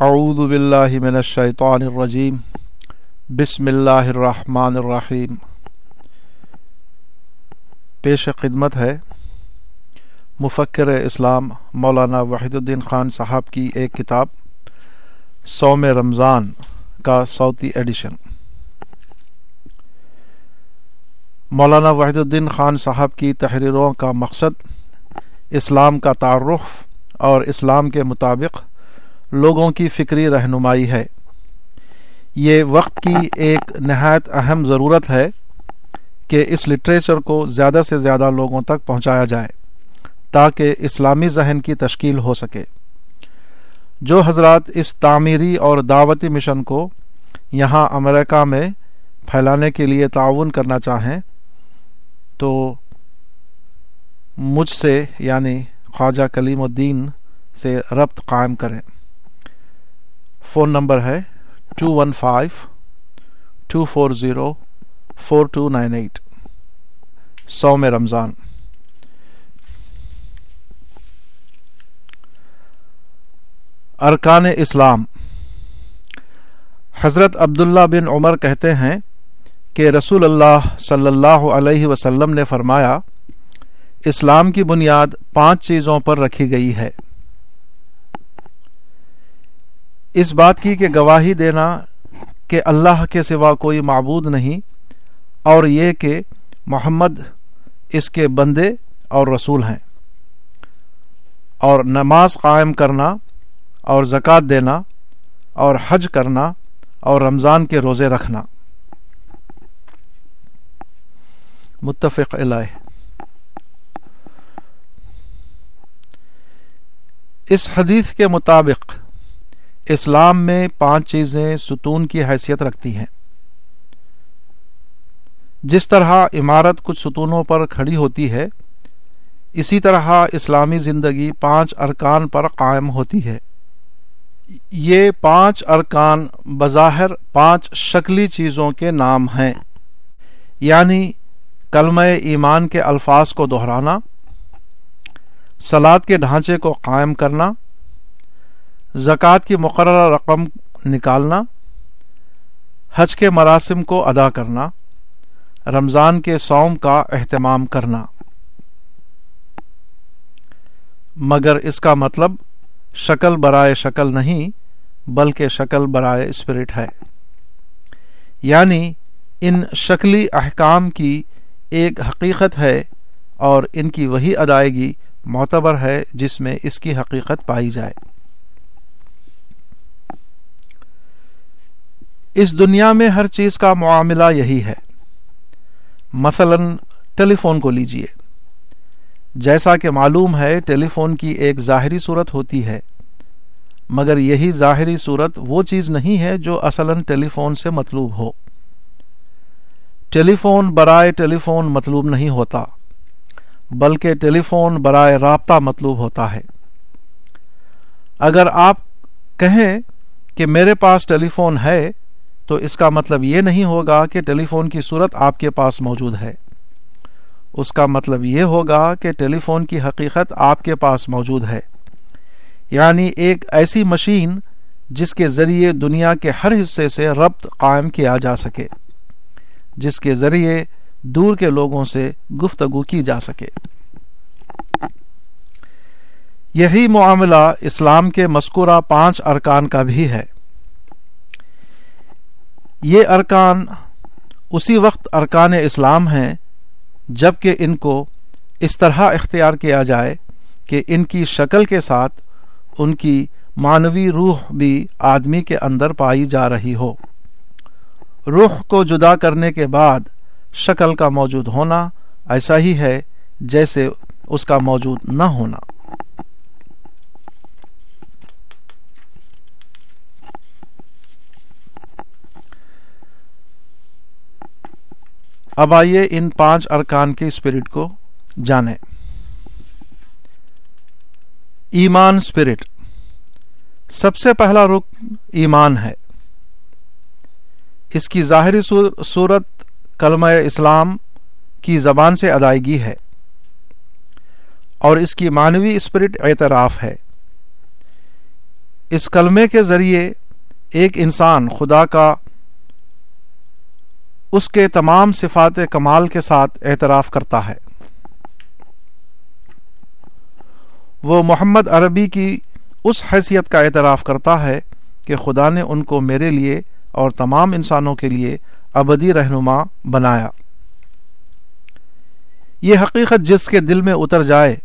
اعوذ باللہ من الشیطان الرجیم بسم اللہ الرحمن الرحیم پیش خدمت ہے مفکر اسلام مولانا وحید الدین خان صاحب کی ایک کتاب سوم رمضان کا صوتی ایڈیشن. مولانا وحید الدین خان صاحب کی تحریروں کا مقصد اسلام کا تعارف اور اسلام کے مطابق لوگوں کی فکری رہنمائی ہے۔ یہ وقت کی ایک نہایت اہم ضرورت ہے کہ اس لٹریچر کو زیادہ سے زیادہ لوگوں تک پہنچایا جائے تاکہ اسلامی ذہن کی تشکیل ہو سکے۔ جو حضرات اس تعمیری اور دعوتی مشن کو یہاں امریکہ میں پھیلانے کے لیے تعاون کرنا چاہیں، تو مجھ سے یعنی خواجہ کلیم الدین سے ربط قائم کریں۔ فون نمبر ہے two one five two four zero four two nine eight سو میں رمضان ارکان اسلام حضرت عبداللہ بن عمر کہتے ہیں کہ رسول اللہ صلی اللہ علیہ وسلم نے فرمایا اسلام کی بنیاد پانچ چیزوں پر رکھی گئی ہے اس بات کی کہ گواہی دینا کہ اللہ کے سوا کوئی معبود نہیں اور یہ کہ محمد اس کے بندے اور رسول ہیں۔ اور نماز قائم کرنا اور زکوٰۃ دینا اور حج کرنا اور رمضان کے روزے رکھنا۔ متفق علیہ۔ اس حدیث کے مطابق اسلام میں پانچ چیزیں ستون کی حیثیت رکھتی ہیں۔ جس طرح عمارت کچھ ستونوں پر کھڑی ہوتی ہے، اسی طرح اسلامی زندگی پانچ ارکان پر قائم ہوتی ہے۔ یہ پانچ ارکان بظاہر پانچ شکلی چیزوں کے نام ہیں۔ یعنی کلمہ ایمان کے الفاظ کو دہرانا، سلاد کے ڈھانچے کو قائم کرنا زکوٰۃ کی مقررہ رقم نکالنا، حج کے مراسم کو ادا کرنا، رمضان کے سوم کا اہتمام کرنا۔ مگر اس کا مطلب شکل برائے شکل نہیں، بلکہ شکل برائے اسپرٹ ہے۔ یعنی ان شکلی احکام کی ایک حقیقت ہے اور ان کی وہی ادائیگی معتبر ہے جس میں اس کی حقیقت پائی جائے۔ اس دنیا میں ہر چیز کا معاملہ یہی ہے۔ مثلا ٹیلی فون کو لیجیے۔ جیسا کہ معلوم ہے ٹیلی فون کی ایک ظاہری صورت ہوتی ہے، مگر یہی ظاہری صورت وہ چیز نہیں ہے جو اصلا ٹیلی فون سے مطلوب ہو۔ ٹیلی فون برائے ٹیلی فون مطلوب نہیں ہوتا، بلکہ ٹیلی فون برائے رابطہ مطلوب ہوتا ہے۔ اگر آپ کہیں کہ میرے پاس ٹیلی فون ہے تو اس کا مطلب یہ نہیں ہوگا کہ ٹیلی فون کی صورت آپ کے پاس موجود ہے۔ اس کا مطلب یہ ہوگا کہ ٹیلی فون کی حقیقت آپ کے پاس موجود ہے۔ یعنی ایک ایسی مشین جس کے ذریعے دنیا کے ہر حصے سے ربط قائم کیا جا سکے، جس کے ذریعے دور کے لوگوں سے گفتگو کی جا سکے۔ یہی معاملہ اسلام کے مذکورہ پانچ ارکان کا بھی ہے۔ یہ ارکان اسی وقت ارکان اسلام ہیں جبکہ ان کو اس طرح اختیار کیا جائے کہ ان کی شکل کے ساتھ ان کی معنوی روح بھی آدمی کے اندر پائی جا رہی ہو۔ روح کو جدا کرنے کے بعد شکل کا موجود ہونا ایسا ہی ہے جیسے اس کا موجود نہ ہونا۔ اب آئیے ان پانچ ارکان کے اسپرٹ کو جانیں۔ ایمان اسپرٹ۔ سب سے پہلا رک ایمان ہے۔ اس کی ظاہری صورت کلمہ اسلام کی زبان سے ادائیگی ہے۔ اور اس کی معنوی اسپرٹ اعتراف ہے۔ اس کلمے کے ذریعے ایک انسان خدا کا اس کے تمام صفات کمال کے ساتھ اعتراف کرتا ہے۔ وہ محمد عربی کی اس حیثیت کا اعتراف کرتا ہے کہ خدا نے ان کو میرے لیے اور تمام انسانوں کے لیے ابدی رہنما بنایا۔ یہ حقیقت جس کے دل میں اتر جائے،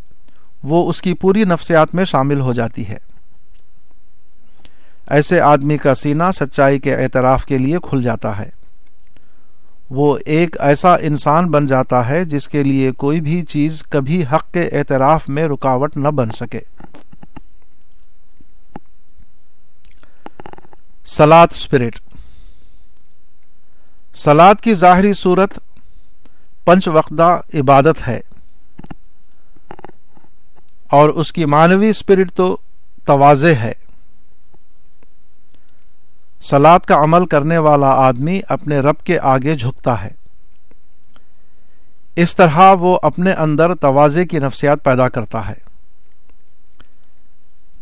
وہ اس کی پوری نفسیات میں شامل ہو جاتی ہے۔ ایسے آدمی کا سینہ سچائی کے اعتراف کے لیے کھل جاتا ہے۔ وہ ایک ایسا انسان بن جاتا ہے جس کے لیے کوئی بھی چیز کبھی حق کے اعتراف میں رکاوٹ نہ بن سکے۔ سلاد اسپرٹ سلاد کی ظاہری صورت پنچ وقدہ عبادت ہے۔ اور اس کی مانوی اسپرٹ تو توازے ہے۔ سلاد کا عمل کرنے والا آدمی اپنے رب کے آگے جھکتا ہے۔ اس طرح وہ اپنے اندر توازے کی نفسیات پیدا کرتا ہے۔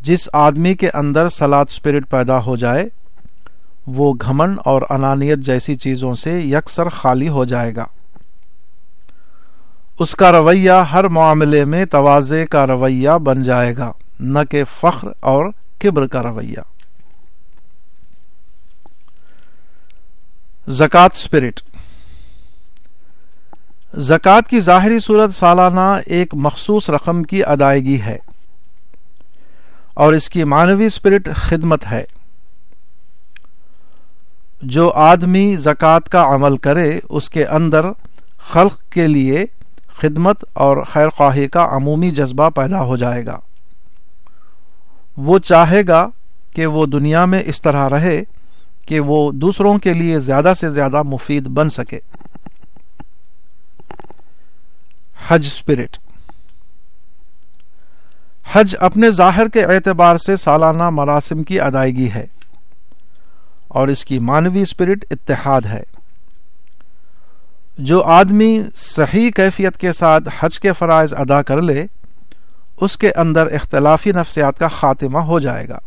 جس آدمی کے اندر سلاد اسپرٹ پیدا ہو جائے، وہ گھمن اور انانیت جیسی چیزوں سے یکسر خالی ہو جائے گا۔ اس کا رویہ ہر معاملے میں توازے کا رویہ بن جائے گا، نہ کہ فخر اور کبر کا رویہ۔ زکوٰۃ اسپرٹ زکوٰۃ کی ظاہری صورت سالانہ ایک مخصوص رقم کی ادائیگی ہے اور اس کی معنوی اسپرٹ خدمت ہے۔ جو آدمی زکوٰۃ کا عمل کرے، اس کے اندر خلق کے لیے خدمت اور خیر خواہی کا عمومی جذبہ پیدا ہو جائے گا۔ وہ چاہے گا کہ وہ دنیا میں اس طرح رہے کہ وہ دوسروں کے لیے زیادہ سے زیادہ مفید بن سکے۔ حج اسپرٹ حج اپنے ظاہر کے اعتبار سے سالانہ مراسم کی ادائیگی ہے اور اس کی مانوی اسپرٹ اتحاد ہے۔ جو آدمی صحیح کیفیت کے ساتھ حج کے فرائض ادا کر لے، اس کے اندر اختلافی نفسیات کا خاتمہ ہو جائے گا۔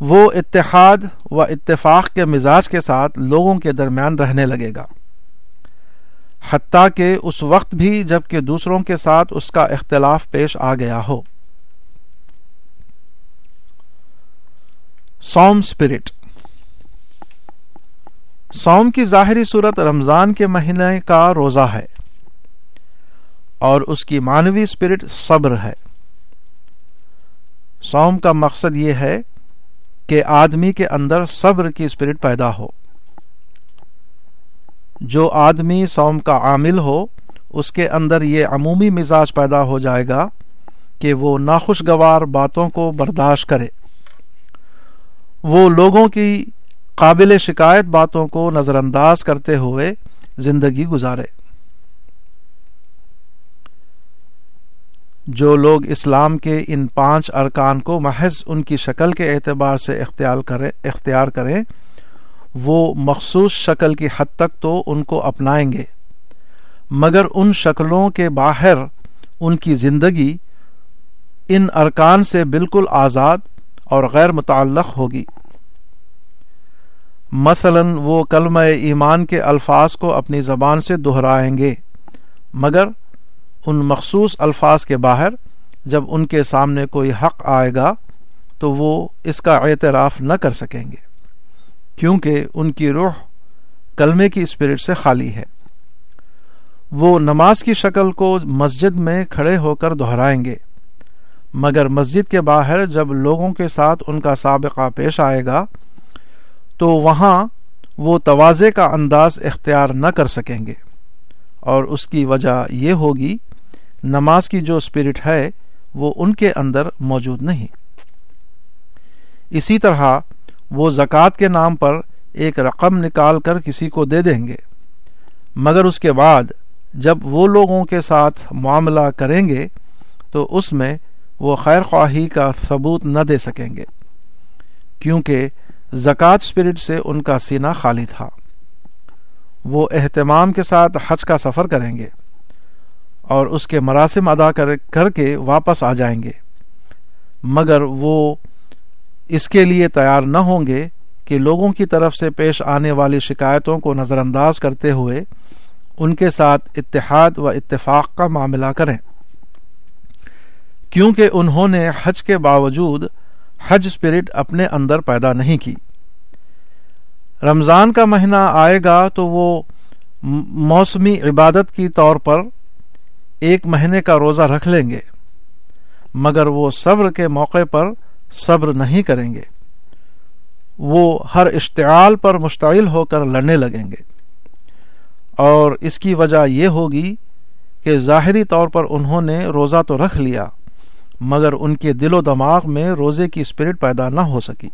وہ اتحاد و اتفاق کے مزاج کے ساتھ لوگوں کے درمیان رہنے لگے گا۔ حتیٰ کہ اس وقت بھی جبکہ دوسروں کے ساتھ اس کا اختلاف پیش آ گیا ہو۔ سوم اسپرٹ سوم کی ظاہری صورت رمضان کے مہینے کا روزہ ہے اور اس کی مانوی اسپرٹ صبر ہے۔ سوم کا مقصد یہ ہے کہ آدمی کے اندر صبر کی اسپرٹ پیدا ہو۔ جو آدمی سوم کا عامل ہو، اس کے اندر یہ عمومی مزاج پیدا ہو جائے گا کہ وہ ناخوشگوار باتوں کو برداشت کرے۔ وہ لوگوں کی قابل شکایت باتوں کو نظر انداز کرتے ہوئے زندگی گزارے۔ جو لوگ اسلام کے ان پانچ ارکان کو محض ان کی شکل کے اعتبار سے اختیار کریں، وہ مخصوص شکل کی حد تک تو ان کو اپنائیں گے۔ مگر ان شکلوں کے باہر ان کی زندگی ان ارکان سے بالکل آزاد اور غیر متعلق ہوگی۔ مثلا وہ کلمہ ایمان کے الفاظ کو اپنی زبان سے دہرائیں گے، مگر ان مخصوص الفاظ کے باہر جب ان کے سامنے کوئی حق آئے گا تو وہ اس کا اعتراف نہ کر سکیں گے، کیونکہ ان کی روح کلمے کی اسپرٹ سے خالی ہے۔ وہ نماز کی شکل کو مسجد میں کھڑے ہو کر دہرائیں گے، مگر مسجد کے باہر جب لوگوں کے ساتھ ان کا سابقہ پیش آئے گا تو وہاں وہ توازے کا انداز اختیار نہ کر سکیں گے، اور اس کی وجہ یہ ہوگی نماز کی جو اسپرٹ ہے، وہ ان کے اندر موجود نہیں۔ اسی طرح وہ زکوٰۃ کے نام پر ایک رقم نکال کر کسی کو دے دیں گے۔ مگر اس کے بعد جب وہ لوگوں کے ساتھ معاملہ کریں گے، تو اس میں وہ خیر خواہی کا ثبوت نہ دے سکیں گے۔ کیونکہ زکوٰۃ اسپرٹ سے ان کا سینہ خالی تھا۔ وہ اہتمام کے ساتھ حج کا سفر کریں گے۔ اور اس کے مراسم ادا کر کے واپس آ جائیں گے۔ مگر وہ اس کے لیے تیار نہ ہوں گے کہ لوگوں کی طرف سے پیش آنے والی شکایتوں کو نظر انداز کرتے ہوئے ان کے ساتھ اتحاد و اتفاق کا معاملہ کریں۔ کیونکہ انہوں نے حج کے باوجود حج اسپرٹ اپنے اندر پیدا نہیں کی۔ رمضان کا مہینہ آئے گا تو وہ موسمی عبادت کی طور پر ایک مہینے کا روزہ رکھ لیں گے، مگر وہ صبر کے موقع پر صبر نہیں کریں گے۔ وہ ہر اشتعال پر مشتعل ہو کر لڑنے لگیں گے۔ اور اس کی وجہ یہ ہوگی کہ ظاہری طور پر انہوں نے روزہ تو رکھ لیا، مگر ان کے دل و دماغ میں روزے کی اسپرٹ پیدا نہ ہو سکی۔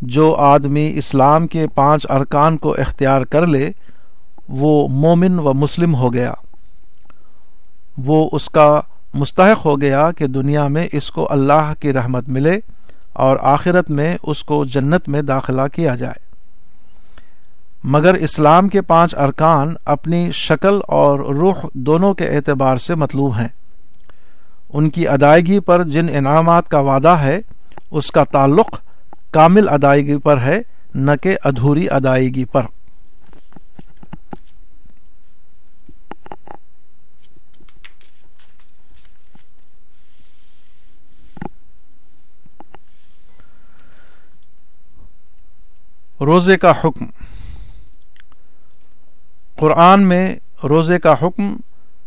جو آدمی اسلام کے پانچ ارکان کو اختیار کر لے وہ مومن و مسلم ہو گیا۔ وہ اس کا مستحق ہو گیا کہ دنیا میں اس کو اللہ کی رحمت ملے اور آخرت میں اس کو جنت میں داخلہ کیا جائے۔ مگر اسلام کے پانچ ارکان اپنی شکل اور روح دونوں کے اعتبار سے مطلوب ہیں۔ ان کی ادائیگی پر جن انعامات کا وعدہ ہے، اس کا تعلق کامل ادائیگی پر ہے، نہ کہ ادھوری ادائیگی پر۔ روزے کا حکم۔ قرآن میں روزے کا حکم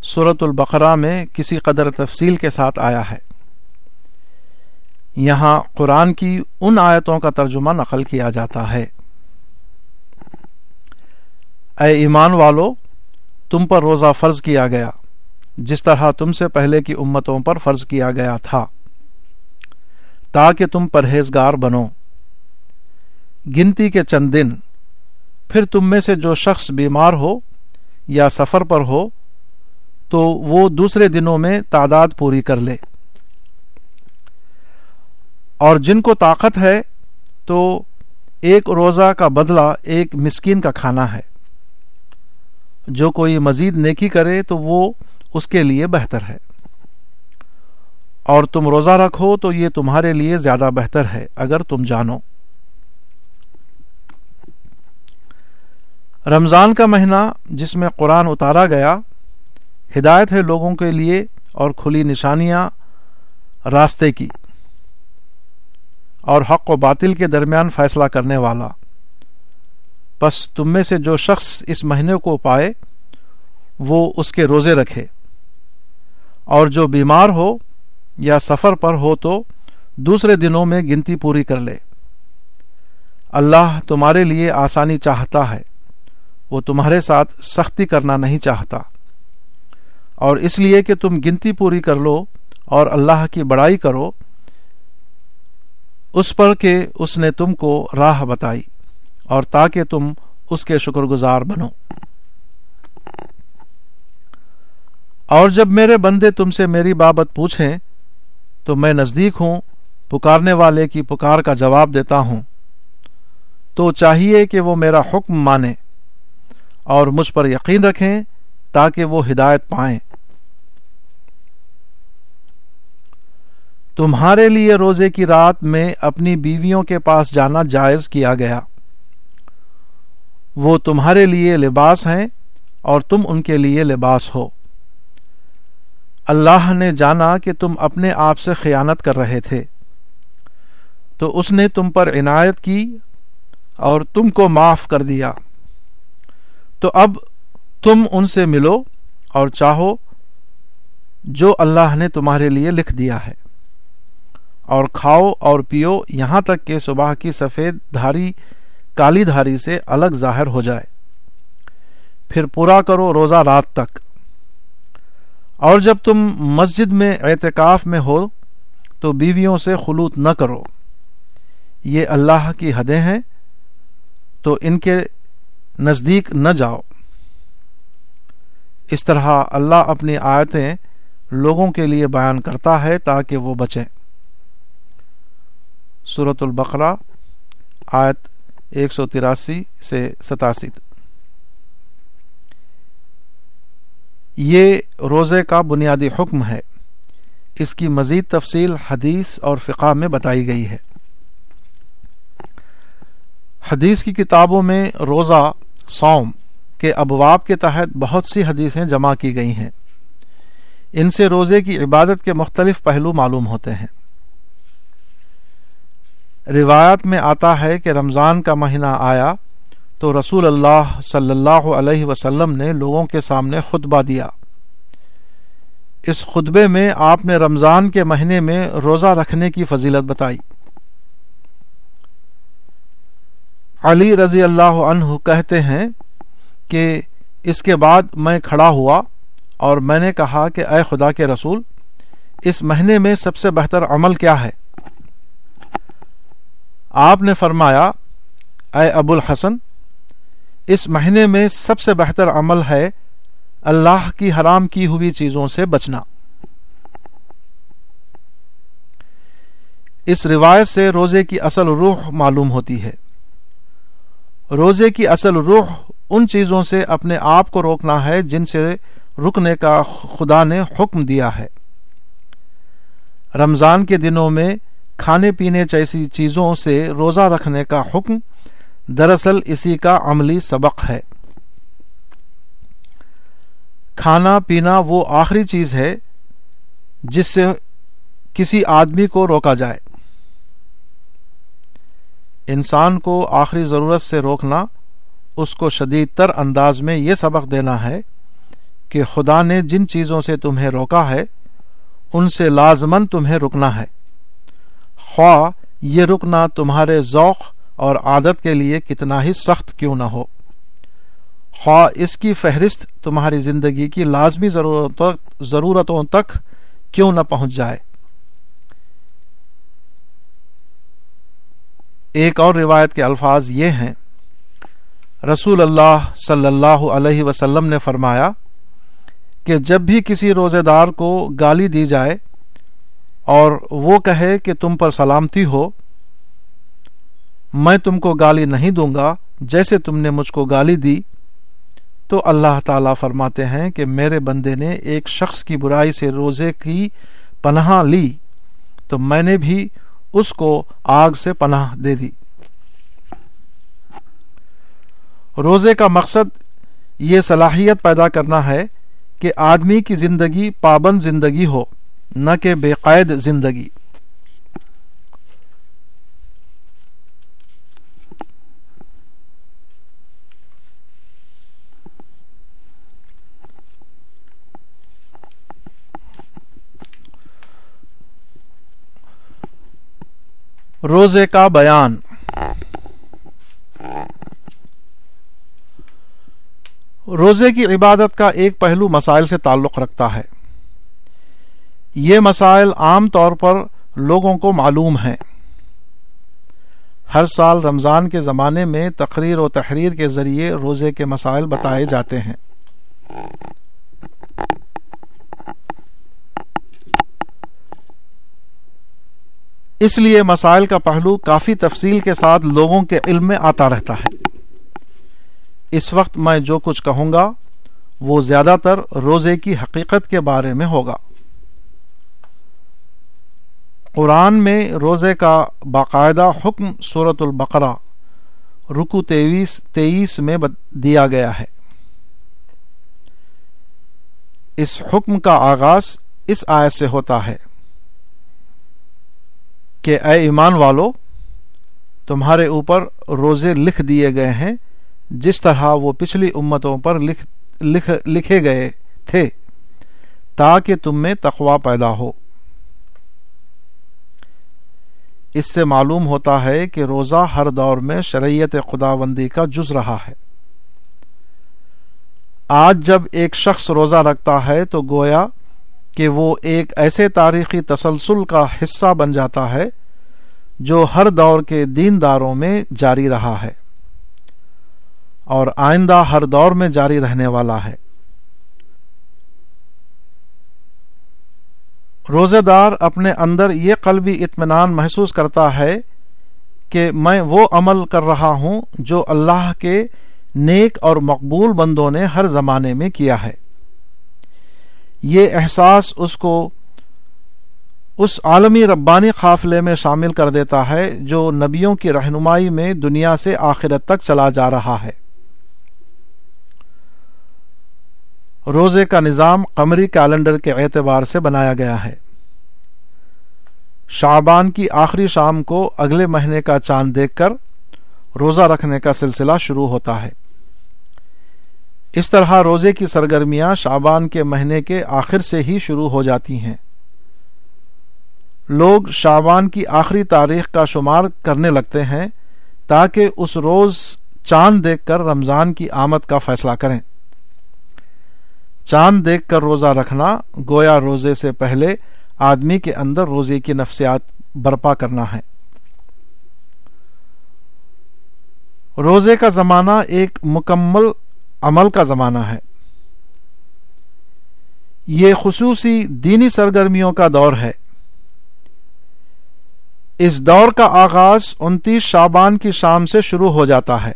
صورت البقرہ میں کسی قدر تفصیل کے ساتھ آیا ہے۔ یہاں قرآن کی ان آیتوں کا ترجمہ نقل کیا جاتا ہے۔ اے ایمان والو، تم پر روزہ فرض کیا گیا، جس طرح تم سے پہلے کی امتوں پر فرض کیا گیا تھا۔ تاکہ تم پرہیزگار بنو۔ گنتی کے چند دن، پھر تم میں سے جو شخص بیمار ہو یا سفر پر ہو، تو وہ دوسرے دنوں میں تعداد پوری کر لے۔ اور جن کو طاقت ہے، تو ایک روزہ کا بدلہ ایک مسکین کا کھانا ہے۔ جو کوئی مزید نیکی کرے، تو وہ اس کے لیے بہتر ہے۔ اور تم روزہ رکھو، تو یہ تمہارے لیے زیادہ بہتر ہے، اگر تم جانو۔ رمضان کا مہینہ جس میں قرآن اتارا گیا، ہدایت ہے لوگوں کے لیے اور کھلی نشانیاں راستے کی، اور حق و باطل کے درمیان فیصلہ کرنے والا۔ بس تم میں سے جو شخص اس مہینے کو پائے، وہ اس کے روزے رکھے۔ اور جو بیمار ہو یا سفر پر ہو تو دوسرے دنوں میں گنتی پوری کر لے۔ اللہ تمہارے لیے آسانی چاہتا ہے۔ وہ تمہارے ساتھ سختی کرنا نہیں چاہتا۔ اور اس لیے کہ تم گنتی پوری کر لو اور اللہ کی بڑائی کرو، اس پر کہ اس نے تم کو راہ بتائی اور تاکہ تم اس کے شکر گزار بنو۔ اور جب میرے بندے تم سے میری بابت پوچھیں، تو میں نزدیک ہوں، پکارنے والے کی پکار کا جواب دیتا ہوں۔ تو چاہیے کہ وہ میرا حکم مانے۔ اور مجھ پر یقین رکھیں تاکہ وہ ہدایت پائیں۔ تمہارے لیے روزے کی رات میں اپنی بیویوں کے پاس جانا جائز کیا گیا۔ وہ تمہارے لیے لباس ہیں اور تم ان کے لیے لباس ہو۔ اللہ نے جانا کہ تم اپنے آپ سے خیانت کر رہے تھے۔ تو اس نے تم پر عنایت کی اور تم کو معاف کر دیا۔ تو اب تم ان سے ملو اور چاہو جو اللہ نے تمہارے لیے لکھ دیا ہے۔ اور کھاؤ اور پیو یہاں تک کہ صبح کی سفید دھاری کالی دھاری سے الگ ظاہر ہو جائے۔ پھر پورا کرو روزہ رات تک۔ اور جب تم مسجد میں اعتکاف میں ہو تو بیویوں سے خلوط نہ کرو۔ یہ اللہ کی حدیں ہیں۔ تو ان کے نزدیک نہ جاؤ۔ اس طرح اللہ اپنی آیتیں لوگوں کے لیے بیان کرتا ہے تاکہ وہ بچیں۔ صورت البقرہ، آیت ایک سو تراسی سے ستاسی۔ یہ روزے کا بنیادی حکم ہے۔ اس کی مزید تفصیل حدیث اور فقہ میں بتائی گئی ہے۔ حدیث کی کتابوں میں روزہ سوم کے ابواب کے تحت بہت سی حدیثیں جمع کی گئی ہیں۔ ان سے روزے کی عبادت کے مختلف پہلو معلوم ہوتے ہیں۔ روایت میں آتا ہے کہ رمضان کا مہینہ آیا تو رسول اللہ صلی اللہ علیہ وسلم نے لوگوں کے سامنے خطبہ دیا۔ اس خطبے میں آپ نے رمضان کے مہینے میں روزہ رکھنے کی فضیلت بتائی۔ علی رضی اللہ عنہ کہتے ہیں کہ اس کے بعد میں کھڑا ہوا اور میں نے کہا کہ اے خدا کے رسول، اس مہینے میں سب سے بہتر عمل کیا ہے۔ آپ نے فرمایا، اے ابو الحسن، اس مہینے میں سب سے بہتر عمل ہے اللہ کی حرام کی ہوئی چیزوں سے بچنا۔ اس روایت سے روزے کی اصل روح معلوم ہوتی ہے۔ روزے کی اصل روح ان چیزوں سے اپنے آپ کو روکنا ہے جن سے رکنے کا خدا نے حکم دیا ہے۔ رمضان کے دنوں میں کھانے پینے جیسی چیزوں سے روزہ رکھنے کا حکم دراصل اسی کا عملی سبق ہے۔ کھانا پینا وہ آخری چیز ہے جس سے کسی آدمی کو روکا جائے۔ انسان کو آخری ضرورت سے روکنا، اس کو شدید تر انداز میں یہ سبق دینا ہے کہ خدا نے جن چیزوں سے تمہیں روکا ہے، ان سے لازمن تمہیں رکنا ہے۔ خواہ یہ رکنا تمہارے ذوق اور عادت کے لیے کتنا ہی سخت کیوں نہ ہو۔ خواہ اس کی فہرست تمہاری زندگی کی لازمی ضرورتوں تک کیوں نہ پہنچ جائے۔ ایک اور روایت کے الفاظ یہ ہیں۔ رسول اللہ صلی اللہ علیہ وسلم نے فرمایا کہ جب بھی کسی روزے دار کو گالی دی جائے اور وہ کہے کہ تم پر سلامتی ہو، میں تم کو گالی نہیں دوں گا، جیسے تم نے مجھ کو گالی دی، تو اللہ تعالی فرماتے ہیں کہ میرے بندے نے ایک شخص کی برائی سے روزے کی پناہ لی، تو میں نے بھی اس کو آگ سے پناہ دے دی۔ روزے کا مقصد یہ صلاحیت پیدا کرنا ہے کہ آدمی کی زندگی پابند زندگی ہو، نہ کہ بے قید زندگی۔ روزے کا بیان۔ روزے کی عبادت کا ایک پہلو مسائل سے تعلق رکھتا ہے۔ یہ مسائل عام طور پر لوگوں کو معلوم ہیں۔ ہر سال رمضان کے زمانے میں تقریر و تحریر کے ذریعے روزے کے مسائل بتائے جاتے ہیں۔ اس لیے مسائل کا پہلو کافی تفصیل کے ساتھ لوگوں کے علم میں آتا رہتا ہے۔ اس وقت میں جو کچھ کہوں گا، وہ زیادہ تر روزے کی حقیقت کے بارے میں ہوگا۔ قرآن میں روزے کا باقاعدہ حکم صورت البقرہ رکو تیئیس تیئیس میں دیا گیا ہے۔ اس حکم کا آغاز اس آیت سے ہوتا ہے۔ کہ اے ایمان والو، تمہارے اوپر روزے لکھ دیے گئے ہیں، جس طرح وہ پچھلی امتوں پر لکھ لکھ، لکھے گئے تھے، تاکہ تم میں تقوا پیدا ہو۔ اس سے معلوم ہوتا ہے کہ روزہ ہر دور میں شریعت خدا بندی کا جز رہا ہے۔ آج جب ایک شخص روزہ رکھتا ہے تو گویا کہ وہ ایک ایسے تاریخی تسلسل کا حصہ بن جاتا ہے جو ہر دور کے دین داروں میں جاری رہا ہے اور آئندہ ہر دور میں جاری رہنے والا ہے۔ روزے دار اپنے اندر یہ قلبی اطمینان محسوس کرتا ہے کہ میں وہ عمل کر رہا ہوں جو اللہ کے نیک اور مقبول بندوں نے ہر زمانے میں کیا ہے۔ یہ احساس اس کو اس عالمی ربانی قافلے میں شامل کر دیتا ہے جو نبیوں کی رہنمائی میں دنیا سے آخرت تک چلا جا رہا ہے۔ روزے کا نظام قمری کیلنڈر کے اعتبار سے بنایا گیا ہے۔ شعبان کی آخری شام کو اگلے مہینے کا چاند دیکھ کر روزہ رکھنے کا سلسلہ شروع ہوتا ہے۔ اس طرح روزے کی سرگرمیاں شعبان کے مہینے کے آخر سے ہی شروع ہو جاتی ہیں۔ لوگ شعبان کی آخری تاریخ کا شمار کرنے لگتے ہیں تاکہ اس روز چاند دیکھ کر رمضان کی آمد کا فیصلہ کریں۔ چاند دیکھ کر روزہ رکھنا گویا روزے سے پہلے آدمی کے اندر روزے کی نفسیات برپا کرنا ہے۔ روزے کا زمانہ ایک مکمل عمل کا زمانہ ہے۔ یہ خصوصی دینی سرگرمیوں کا دور ہے۔ اس دور کا آغاز انتیس شابان کی شام سے شروع ہو جاتا ہے۔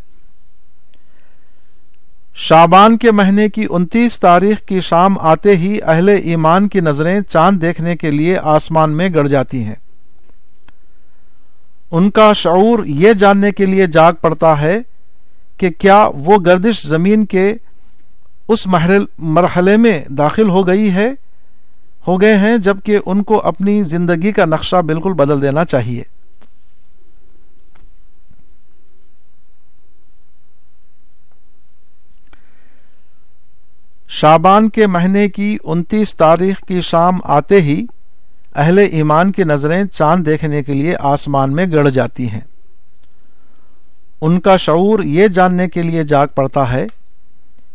شابان کے مہینے کی انتیس تاریخ کی شام آتے ہی اہل ایمان کی نظریں چاند دیکھنے کے لیے آسمان میں گڑ جاتی ہیں۔ ان کا شعور یہ جاننے کے لیے جاگ پڑتا ہے کہ کیا وہ گردش زمین کے اس مرحلے میں داخل ہو گئی ہے، ہو گئے ہیں جبکہ ان کو اپنی زندگی کا نقشہ بالکل بدل دینا چاہیے۔ شابان کے مہینے کی انتیس تاریخ کی شام آتے ہی اہل ایمان کی نظریں چاند دیکھنے کے لیے آسمان میں گڑ جاتی ہیں۔ ان کا شعور یہ جاننے کے لیے جاگ پڑتا ہے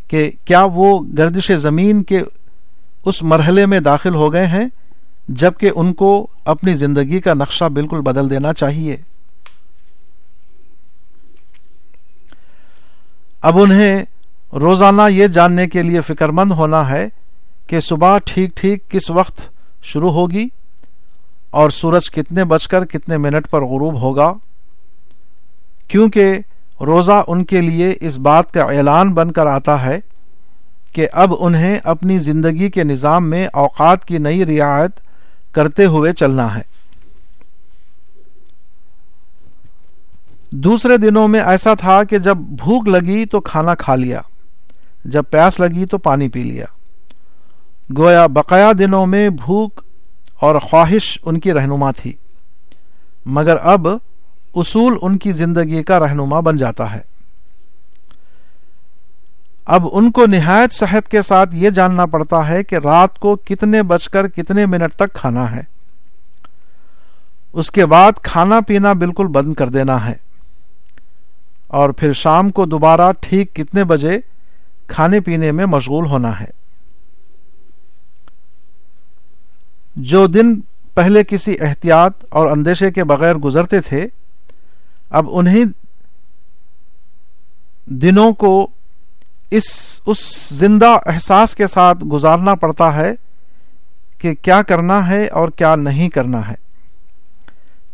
کہ کیا وہ گردش زمین کے اس مرحلے میں داخل ہو گئے ہیں جبکہ ان کو اپنی زندگی کا نقشہ بالکل بدل دینا چاہیے۔ اب انہیں روزانہ یہ جاننے کے لیے فکر مند ہونا ہے کہ صبح ٹھیک ٹھیک کس وقت شروع ہوگی اور سورج کتنے بج کر کتنے منٹ پر غروب ہوگا۔ کیونکہ روزہ ان کے لیے اس بات کا اعلان بن کر آتا ہے کہ اب انہیں اپنی زندگی کے نظام میں اوقات کی نئی رعایت کرتے ہوئے چلنا ہے۔ دوسرے دنوں میں ایسا تھا کہ جب بھوک لگی تو کھانا کھا لیا، جب پیاس لگی تو پانی پی لیا۔ گویا بقایا دنوں میں بھوک اور خواہش ان کی رہنما تھی۔ مگر اب اصول ان کی زندگی کا رہنما بن جاتا ہے۔ اب ان کو نہایت صحت کے ساتھ یہ جاننا پڑتا ہے کہ رات کو کتنے بج کر کتنے منٹ تک کھانا ہے۔ اس کے بعد کھانا پینا بالکل بند کر دینا ہے۔ اور پھر شام کو دوبارہ ٹھیک کتنے بجے کھانے پینے میں مشغول ہونا ہے۔ جو دن پہلے کسی احتیاط اور اندیشے کے بغیر گزرتے تھے اب انہیں دنوں کو اس اس زندہ احساس کے ساتھ گزارنا پڑتا ہے کہ کیا کرنا ہے اور کیا نہیں کرنا ہے۔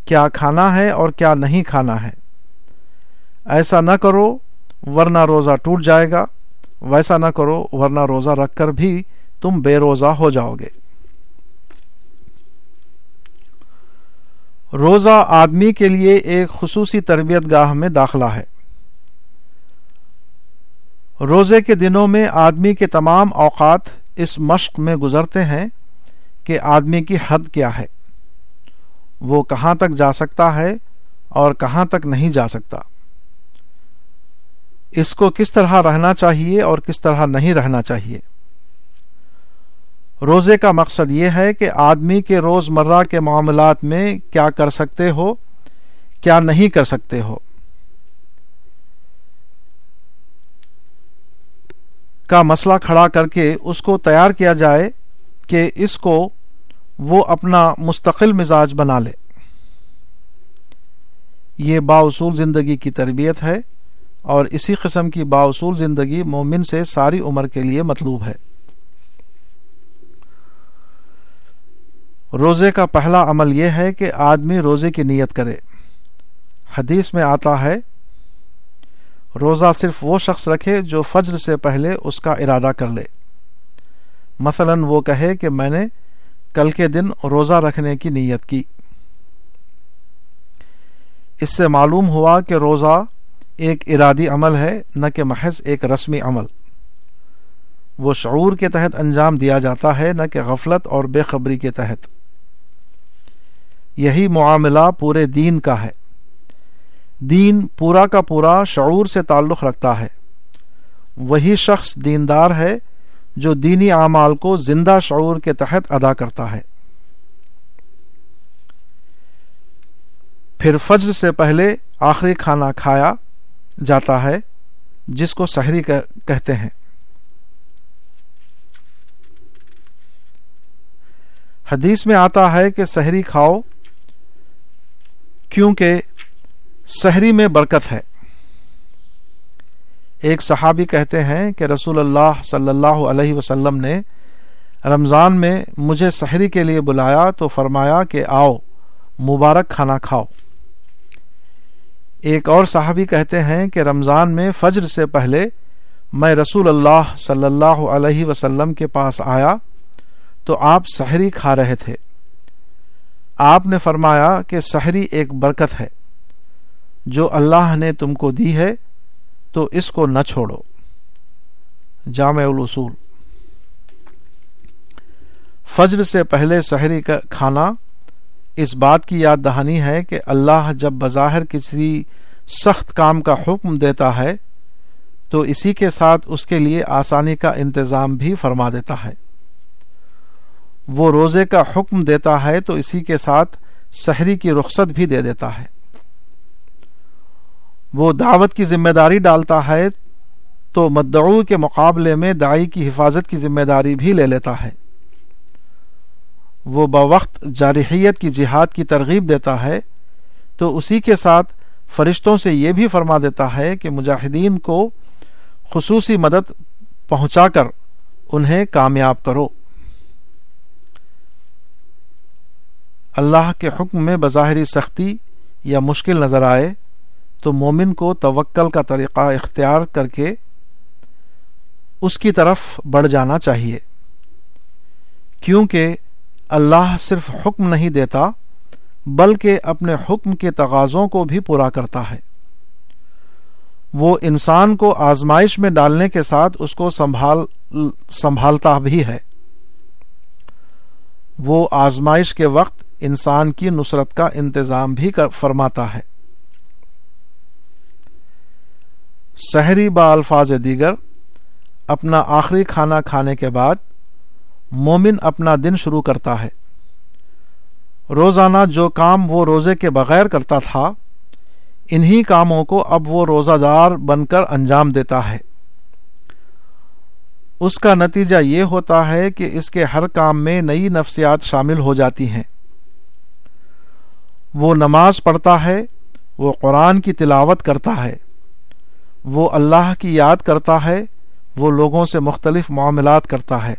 کیا کھانا ہے اور کیا نہیں کھانا ہے۔ ایسا نہ کرو، ورنہ روزہ ٹوٹ جائے گا۔ ویسا نہ کرو، ورنہ روزہ رکھ کر بھی تم بے روزہ ہو جاؤ گے۔ روزہ آدمی کے لیے ایک خصوصی تربیت گاہ میں داخلہ ہے۔ روزے کے دنوں میں آدمی کے تمام اوقات اس مشق میں گزرتے ہیں کہ آدمی کی حد کیا ہے۔ وہ کہاں تک جا سکتا ہے اور کہاں تک نہیں جا سکتا۔ اس کو کس طرح رہنا چاہیے اور کس طرح نہیں رہنا چاہیے۔ روزے کا مقصد یہ ہے کہ آدمی کے روز مرہ کے معاملات میں کیا کر سکتے ہو، کیا نہیں کر سکتے ہو۔ کا مسئلہ کھڑا کر کے اس کو تیار کیا جائے کہ اس کو وہ اپنا مستقل مزاج بنا لے۔ یہ باصول زندگی کی تربیت ہے اور اسی قسم کی باصول زندگی مومن سے ساری عمر کے لیے مطلوب ہے۔ روزے کا پہلا عمل یہ ہے کہ آدمی روزے کی نیت کرے۔ حدیث میں آتا ہے، روزہ صرف وہ شخص رکھے جو فجر سے پہلے اس کا ارادہ کر لے۔ مثلا وہ کہے کہ میں نے کل کے دن روزہ رکھنے کی نیت کی۔ اس سے معلوم ہوا کہ روزہ ایک ارادی عمل ہے، نہ کہ محض ایک رسمی عمل۔ وہ شعور کے تحت انجام دیا جاتا ہے، نہ کہ غفلت اور بے خبری کے تحت۔ یہی معاملہ پورے دین کا ہے۔ دین پورا کا پورا شعور سے تعلق رکھتا ہے۔ وہی شخص دیندار ہے جو دینی اعمال کو زندہ شعور کے تحت ادا کرتا ہے۔ پھر فجر سے پہلے آخری کھانا کھایا جاتا ہے، جس کو سحری کہتے ہیں۔ حدیث میں آتا ہے کہ سحری کھاؤ کیونکہ سحری میں برکت ہے۔ ایک صحابی کہتے ہیں کہ رسول اللہ صلی اللہ علیہ وسلم نے رمضان میں مجھے سحری کے لیے بلایا تو فرمایا کہ آؤ، مبارک کھانا کھاؤ۔ ایک اور صحابی کہتے ہیں کہ رمضان میں فجر سے پہلے میں رسول اللہ صلی اللہ علیہ وسلم کے پاس آیا تو آپ سحری کھا رہے تھے۔ آپ نے فرمایا کہ سحری ایک برکت ہے۔ جو اللہ نے تم کو دی ہے، تو اس کو نہ چھوڑو۔ جامع الاصول۔ فجر سے پہلے سحری کا کھانا، اس بات کی یاد دہانی ہے کہ اللہ جب بظاہر کسی سخت کام کا حکم دیتا ہے، تو اسی کے ساتھ اس کے لیے آسانی کا انتظام بھی فرما دیتا ہے۔ وہ روزے کا حکم دیتا ہے تو اسی کے ساتھ سحری کی رخصت بھی دے دیتا ہے۔ وہ دعوت کی ذمہ داری ڈالتا ہے تو مدعو کے مقابلے میں دائی کی حفاظت کی ذمہ داری بھی لے لیتا ہے۔ وہ بوقت جارحیت کی جہاد کی ترغیب دیتا ہے تو اسی کے ساتھ فرشتوں سے یہ بھی فرما دیتا ہے کہ مجاہدین کو خصوصی مدد پہنچا کر انہیں کامیاب کرو۔ اللہ کے حکم میں بظاہری سختی یا مشکل نظر آئے تو مومن کو توکل کا طریقہ اختیار کر کے اس کی طرف بڑھ جانا چاہیے۔ کیونکہ اللہ صرف حکم نہیں دیتا، بلکہ اپنے حکم کے تقاضوں کو بھی پورا کرتا ہے۔ وہ انسان کو آزمائش میں ڈالنے کے ساتھ اس کو سنبھال، سنبھالتا بھی ہے۔ وہ آزمائش کے وقت انسان کی نصرت کا انتظام بھی فرماتا ہے۔ سحری با الفاظ دیگر، اپنا آخری کھانا کھانے کے بعد مومن اپنا دن شروع کرتا ہے۔ روزانہ جو کام وہ روزے کے بغیر کرتا تھا، انہی کاموں کو اب وہ روزہ دار بن کر انجام دیتا ہے۔ اس کا نتیجہ یہ ہوتا ہے کہ اس کے ہر کام میں نئی نفسیات شامل ہو جاتی ہیں۔ وہ نماز پڑھتا ہے، وہ قرآن کی تلاوت کرتا ہے، وہ اللہ کی یاد کرتا ہے، وہ لوگوں سے مختلف معاملات کرتا ہے۔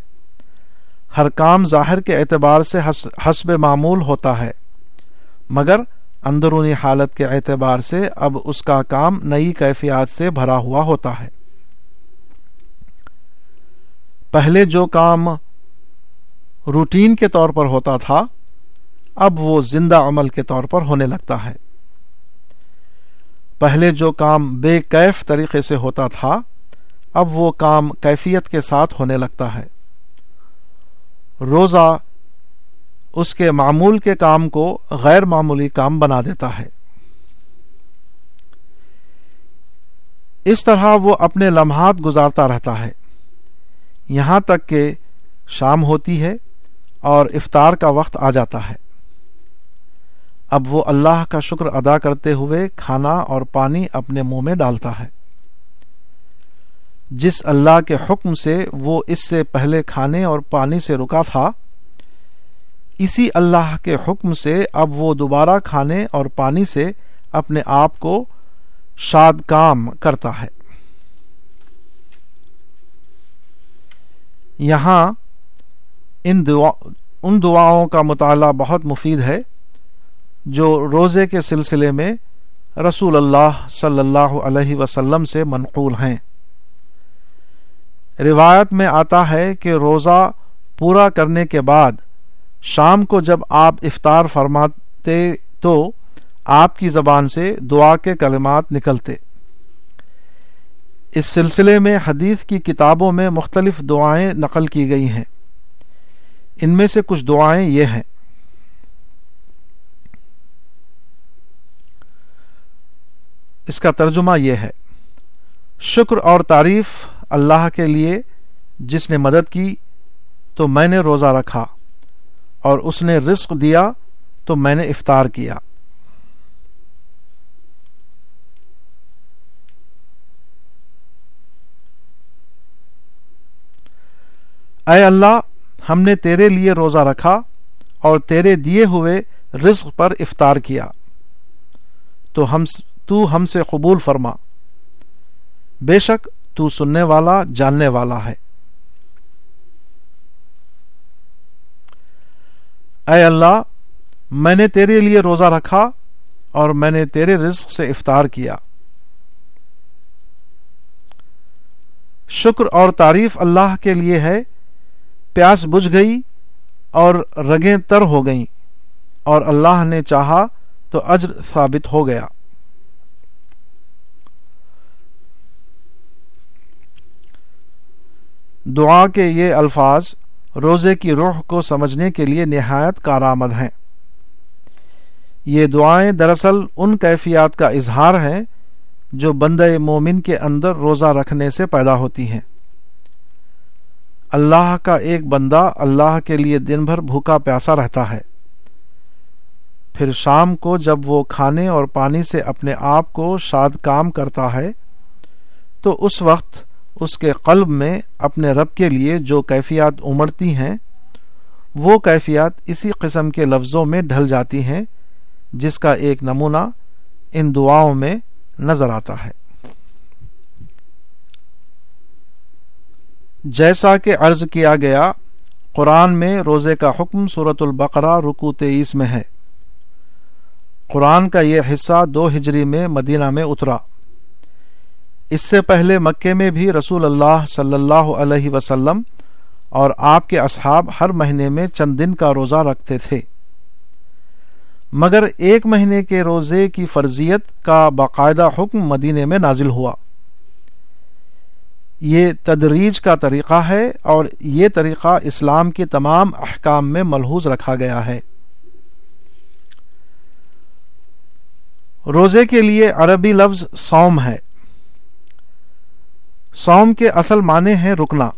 ہر کام ظاہر کے اعتبار سے حسب معمول ہوتا ہے۔ مگر اندرونی حالت کے اعتبار سے اب اس کا کام نئی کیفیات سے بھرا ہوا ہوتا ہے۔ پہلے جو کام روٹین کے طور پر ہوتا تھا اب وہ زندہ عمل کے طور پر ہونے لگتا ہے۔ پہلے جو کام بے کیف طریقے سے ہوتا تھا، اب وہ کام کیفیت کے ساتھ ہونے لگتا ہے۔ روزہ اس کے معمول کے کام کو غیر معمولی کام بنا دیتا ہے۔ اس طرح وہ اپنے لمحات گزارتا رہتا ہے۔ یہاں تک کہ شام ہوتی ہے اور افطار کا وقت آ جاتا ہے۔ اب وہ اللہ کا شکر ادا کرتے ہوئے کھانا اور پانی اپنے منہ میں ڈالتا ہے۔ جس اللہ کے حکم سے وہ اس سے پہلے کھانے اور پانی سے رکا تھا، اسی اللہ کے حکم سے اب وہ دوبارہ کھانے اور پانی سے اپنے آپ کو شاد کام کرتا ہے۔ یہاں ان دعا، ان دعاؤں کا مطالعہ بہت مفید ہے۔ جو روزے کے سلسلے میں رسول اللہ صلی اللہ علیہ وسلم سے منقول ہیں۔ روایت میں آتا ہے کہ روزہ پورا کرنے کے بعد شام کو جب آپ افطار فرماتے تو آپ کی زبان سے دعا کے کلمات نکلتے۔ اس سلسلے میں حدیث کی کتابوں میں مختلف دعائیں نقل کی گئی ہیں۔ ان میں سے کچھ دعائیں یہ ہیں۔ اس کا ترجمہ یہ ہے۔ شکر اور تعریف اللہ کے لیے جس نے مدد کی تو میں نے روزہ رکھا اور اس نے رزق دیا تو میں نے افطار کیا۔ اے اللہ، ہم نے تیرے لیے روزہ رکھا اور تیرے دیے ہوئے رزق پر افطار کیا۔ تو ہم تو ہم سے قبول فرما۔ بے شک تو سننے والا، جاننے والا ہے۔ اے اللہ، میں نے تیرے لیے روزہ رکھا اور میں نے تیرے رزق سے افطار کیا۔ شکر اور تعریف اللہ کے لیے ہے۔ پیاس بجھ گئی اور رگیں تر ہو گئیں اور اللہ نے چاہا تو اجر ثابت ہو گیا۔ دعا کے یہ الفاظ روزے کی روح کو سمجھنے کے لیے نہایت کارآمد ہیں۔ یہ دعائیں دراصل ان کیفیات کا اظہار ہیں جو بند مومن کے اندر روزہ رکھنے سے پیدا ہوتی ہیں۔ اللہ کا ایک بندہ اللہ کے لیے دن بھر بھوکا پیاسا رہتا ہے۔ پھر شام کو جب وہ کھانے اور پانی سے اپنے آپ کو شاد کام کرتا ہے تو اس وقت اس کے قلب میں اپنے رب کے لیے جو کیفیات امڑتی ہیں، وہ کیفیات اسی قسم کے لفظوں میں ڈھل جاتی ہیں، جس کا ایک نمونہ ان دعاؤں میں نظر آتا ہے۔ جیسا کہ عرض کیا گیا، قرآن میں روزے کا حکم صورت البقرہ رکو تیئیس میں ہے۔ قرآن کا یہ حصہ دو ہجری میں مدینہ میں اترا۔ اس سے پہلے مکے میں بھی رسول اللہ صلی اللہ علیہ وسلم اور آپ کے اصحاب ہر مہینے میں چند دن کا روزہ رکھتے تھے۔ مگر ایک مہینے کے روزے کی فرضیت کا باقاعدہ حکم مدینے میں نازل ہوا۔ یہ تدریج کا طریقہ ہے اور یہ طریقہ اسلام کے تمام احکام میں ملحوظ رکھا گیا ہے۔ روزے کے لیے عربی لفظ سوم ہے۔ سوم کے اصل معنی ہے رکنا۔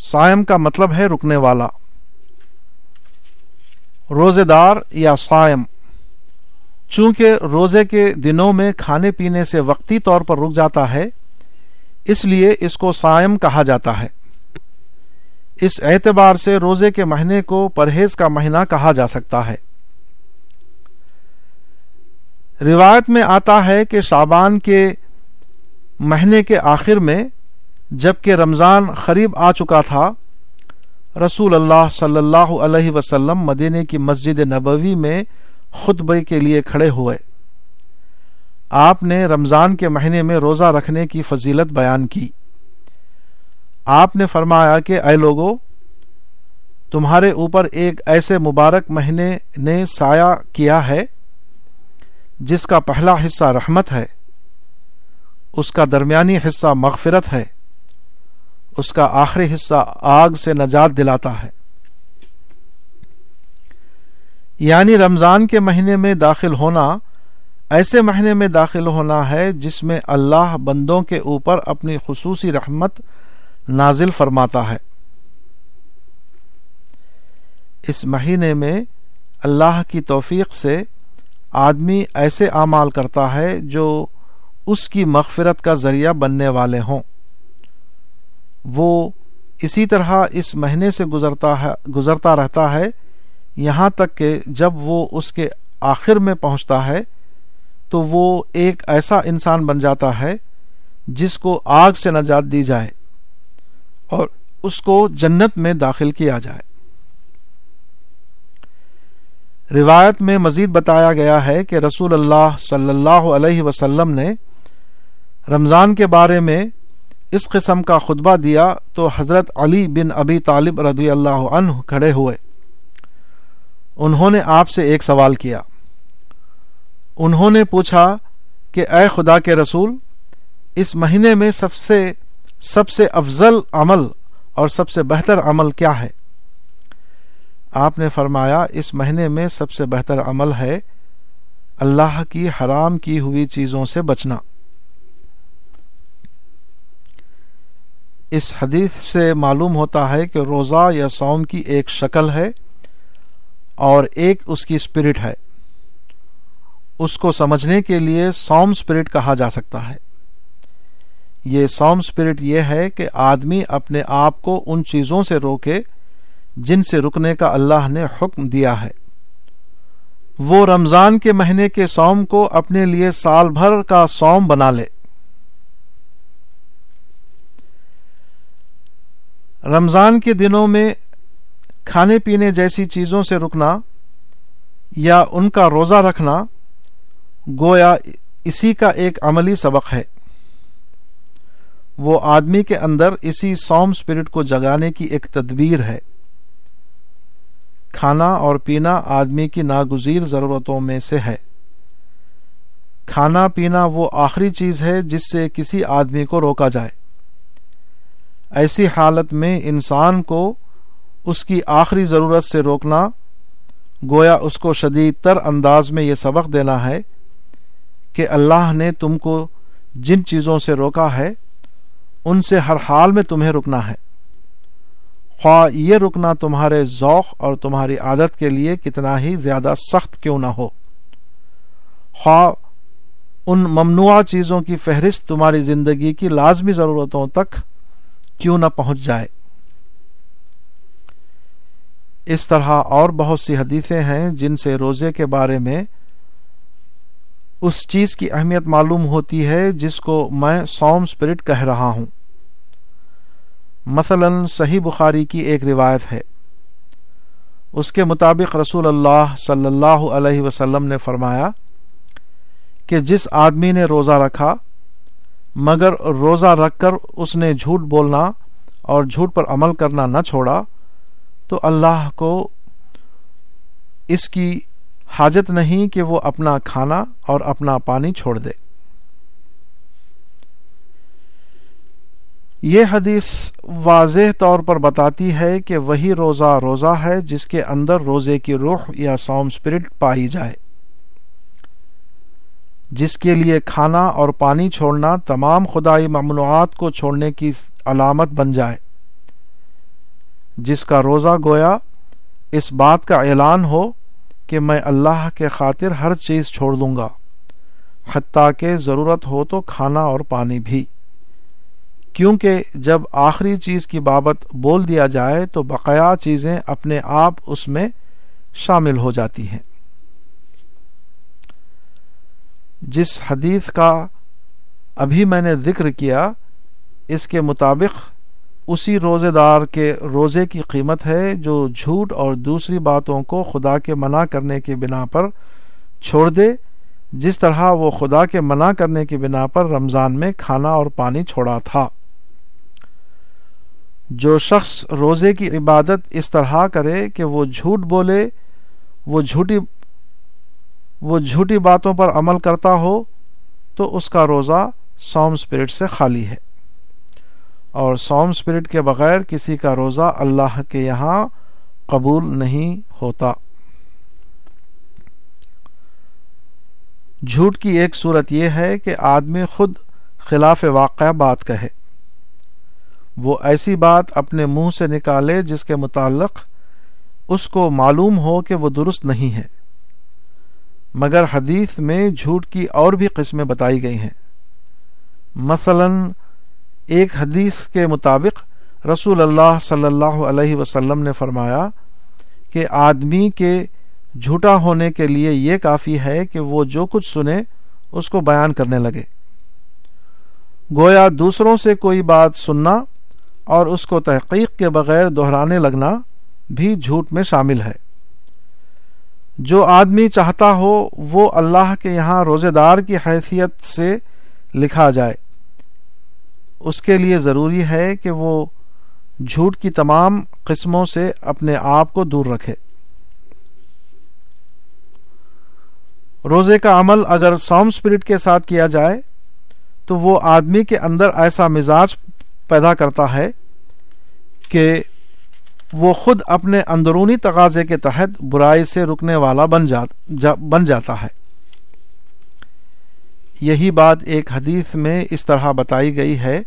سائم کا مطلب ہے رکنے والا۔ روزے دار یا سائم۔ چونکہ روزے کے دنوں میں کھانے پینے سے وقتی طور پر رک جاتا ہے، اس لیے اس کو سائم کہا جاتا ہے۔ اس اعتبار سے روزے کے مہینے کو پرہیز کا مہینہ کہا جا سکتا ہے۔ روایت میں آتا ہے کہ شابان کے مہینے کے آخر میں جبکہ رمضان قریب آ چکا تھا، رسول اللہ صلی اللہ علیہ وسلم مدینے کی مسجد نبوی میں خطبے کے لیے کھڑے ہوئے۔ آپ نے رمضان کے مہینے میں روزہ رکھنے کی فضیلت بیان کی۔ آپ نے فرمایا کہ، اے لوگو، تمہارے اوپر ایک ایسے مبارک مہینے نے سایہ کیا ہے، جس کا پہلا حصہ رحمت ہے۔ اس کا درمیانی حصہ مغفرت ہے، اس کا آخری حصہ آگ سے نجات دلاتا ہے۔ یعنی رمضان کے مہینے میں داخل ہونا ایسے مہینے میں داخل ہونا ہے جس میں اللہ بندوں کے اوپر اپنی خصوصی رحمت نازل فرماتا ہے۔ اس مہینے میں اللہ کی توفیق سے آدمی ایسے اعمال کرتا ہے جو اس کی مغفرت کا ذریعہ بننے والے ہوں۔ وہ اسی طرح اس مہینے سے گزرتا ہے، گزرتا رہتا ہے، یہاں تک کہ جب وہ اس کے آخر میں پہنچتا ہے، تو وہ ایک ایسا انسان بن جاتا ہے جس کو آگ سے نجات دی جائے اور اس کو جنت میں داخل کیا جائے۔ روایت میں مزید بتایا گیا ہے کہ رسول اللہ صلی اللہ علیہ وسلم نے رمضان کے بارے میں اس قسم کا خطبہ دیا تو حضرت علی بن ابی طالب رضی اللہ عنہ کھڑے ہوئے۔ انہوں نے آپ سے ایک سوال کیا۔ انہوں نے پوچھا کہ اے خدا کے رسول، اس مہینے میں سب سے سب سے افضل عمل اور سب سے بہتر عمل کیا ہے؟ آپ نے فرمایا، اس مہینے میں سب سے بہتر عمل ہے اللہ کی حرام کی ہوئی چیزوں سے بچنا۔ اس حدیث سے معلوم ہوتا ہے کہ روزہ یا سوم کی ایک شکل ہے اور ایک اس کی اسپرٹ ہے۔ اس کو سمجھنے کے لیے سوم اسپرٹ کہا جا سکتا ہے۔ یہ سوم اسپرٹ یہ ہے کہ آدمی اپنے آپ کو ان چیزوں سے روکے جن سے رکنے کا اللہ نے حکم دیا ہے۔ وہ رمضان کے مہینے کے سوم کو اپنے لیے سال بھر کا سوم بنا لے۔ رمضان کے دنوں میں کھانے پینے جیسی چیزوں سے رکنا یا ان کا روزہ رکھنا گویا اسی کا ایک عملی سبق ہے۔ وہ آدمی کے اندر اسی سوم اسپرٹ کو جگانے کی ایک تدبیر ہے۔ کھانا اور پینا آدمی کی ناگزیر ضرورتوں میں سے ہے۔ کھانا پینا وہ آخری چیز ہے جس سے کسی آدمی کو روکا جائے۔ ایسی حالت میں انسان کو اس کی آخری ضرورت سے روکنا، گویا اس کو شدید تر انداز میں یہ سبق دینا ہے کہ اللہ نے تم کو جن چیزوں سے روکا ہے، ان سے ہر حال میں تمہیں رکنا ہے۔ خواہ یہ رکنا تمہارے ذوق اور تمہاری عادت کے لیے کتنا ہی زیادہ سخت کیوں نہ ہو۔ خواہ ان ممنوع چیزوں کی فہرست تمہاری زندگی کی لازمی ضرورتوں تک کیوں نہ پہنچ جائے۔ اس طرح اور بہت سی حدیثیں ہیں جن سے روزے کے بارے میں اس چیز کی اہمیت معلوم ہوتی ہے جس کو میں سوم اسپرٹ کہہ رہا ہوں۔ مثلا صحیح بخاری کی ایک روایت ہے۔ اس کے مطابق رسول اللہ صلی اللہ علیہ وسلم نے فرمایا کہ جس آدمی نے روزہ رکھا مگر روزہ رکھ کر اس نے جھوٹ بولنا اور جھوٹ پر عمل کرنا نہ چھوڑا، تو اللہ کو اس کی حاجت نہیں کہ وہ اپنا کھانا اور اپنا پانی چھوڑ دے۔ یہ حدیث واضح طور پر بتاتی ہے کہ وہی روزہ روزہ ہے جس کے اندر روزے کی روح یا سوم اسپرٹ پائی جائے۔ جس کے لیے کھانا اور پانی چھوڑنا تمام خدائی ممنوعات کو چھوڑنے کی علامت بن جائے۔ جس کا روزہ گویا اس بات کا اعلان ہو کہ میں اللہ کے خاطر ہر چیز چھوڑ دوں گا، حتیٰ کہ ضرورت ہو تو کھانا اور پانی بھی۔ کیونکہ جب آخری چیز کی بابت بول دیا جائے تو بقایا چیزیں اپنے آپ اس میں شامل ہو جاتی ہیں۔ جس حدیث کا ابھی میں نے ذکر کیا، اس کے مطابق اسی روزے دار کے روزے کی قیمت ہے جو جھوٹ اور دوسری باتوں کو خدا کے منع کرنے کی بنا پر چھوڑ دے، جس طرح وہ خدا کے منع کرنے کی بنا پر رمضان میں کھانا اور پانی چھوڑا تھا۔ جو شخص روزے کی عبادت اس طرح کرے کہ وہ جھوٹ بولے، وہ جھوٹی وہ جھوٹی باتوں پر عمل کرتا ہو تو اس کا روزہ سوم اسپرٹ سے خالی ہے۔ اور سوم اسپرٹ کے بغیر کسی کا روزہ اللہ کے یہاں قبول نہیں ہوتا۔ جھوٹ کی ایک صورت یہ ہے کہ آدمی خود خلاف واقع بات کہے۔ وہ ایسی بات اپنے منہ سے نکالے جس کے متعلق اس کو معلوم ہو کہ وہ درست نہیں ہے۔ مگر حدیث میں جھوٹ کی اور بھی قسمیں بتائی گئی ہیں۔ مثلا ایک حدیث کے مطابق رسول اللہ صلی اللہ علیہ وسلم نے فرمایا کہ آدمی کے جھوٹا ہونے کے لیے یہ کافی ہے کہ وہ جو کچھ سنے اس کو بیان کرنے لگے۔ گویا دوسروں سے کوئی بات سننا اور اس کو تحقیق کے بغیر دہرانے لگنا بھی جھوٹ میں شامل ہے۔ جو آدمی چاہتا ہو وہ اللہ کے یہاں روزے دار کی حیثیت سے لکھا جائے۔ اس کے لیے ضروری ہے کہ وہ جھوٹ کی تمام قسموں سے اپنے آپ کو دور رکھے۔ روزے کا عمل اگر سوم اسپرٹ کے ساتھ کیا جائے، تو وہ آدمی کے اندر ایسا مزاج پیدا کرتا ہے کہ وہ خود اپنے اندرونی تقاضے کے تحت برائی سے رکنے والا بن جا بن جاتا ہے۔ یہی بات ایک حدیث میں اس طرح بتائی گئی ہے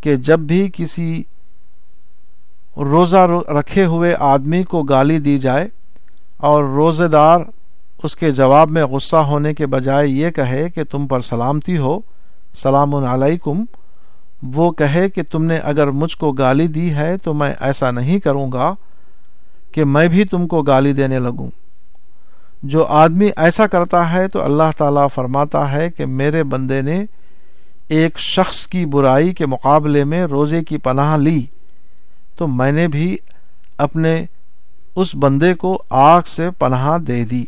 کہ جب بھی کسی روزہ رکھے ہوئے آدمی کو گالی دی جائے اور روزے دار اس کے جواب میں غصہ ہونے کے بجائے یہ کہے کہ تم پر سلامتی ہو، سلام علیکم وہ کہے کہ تم نے اگر مجھ کو گالی دی ہے تو میں ایسا نہیں کروں گا کہ میں بھی تم کو گالی دینے لگوں۔ جو آدمی ایسا کرتا ہے تو اللہ تعالی فرماتا ہے کہ میرے بندے نے ایک شخص کی برائی کے مقابلے میں روزے کی پناہ لی، تو میں نے بھی اپنے اس بندے کو آگ سے پناہ دے دی۔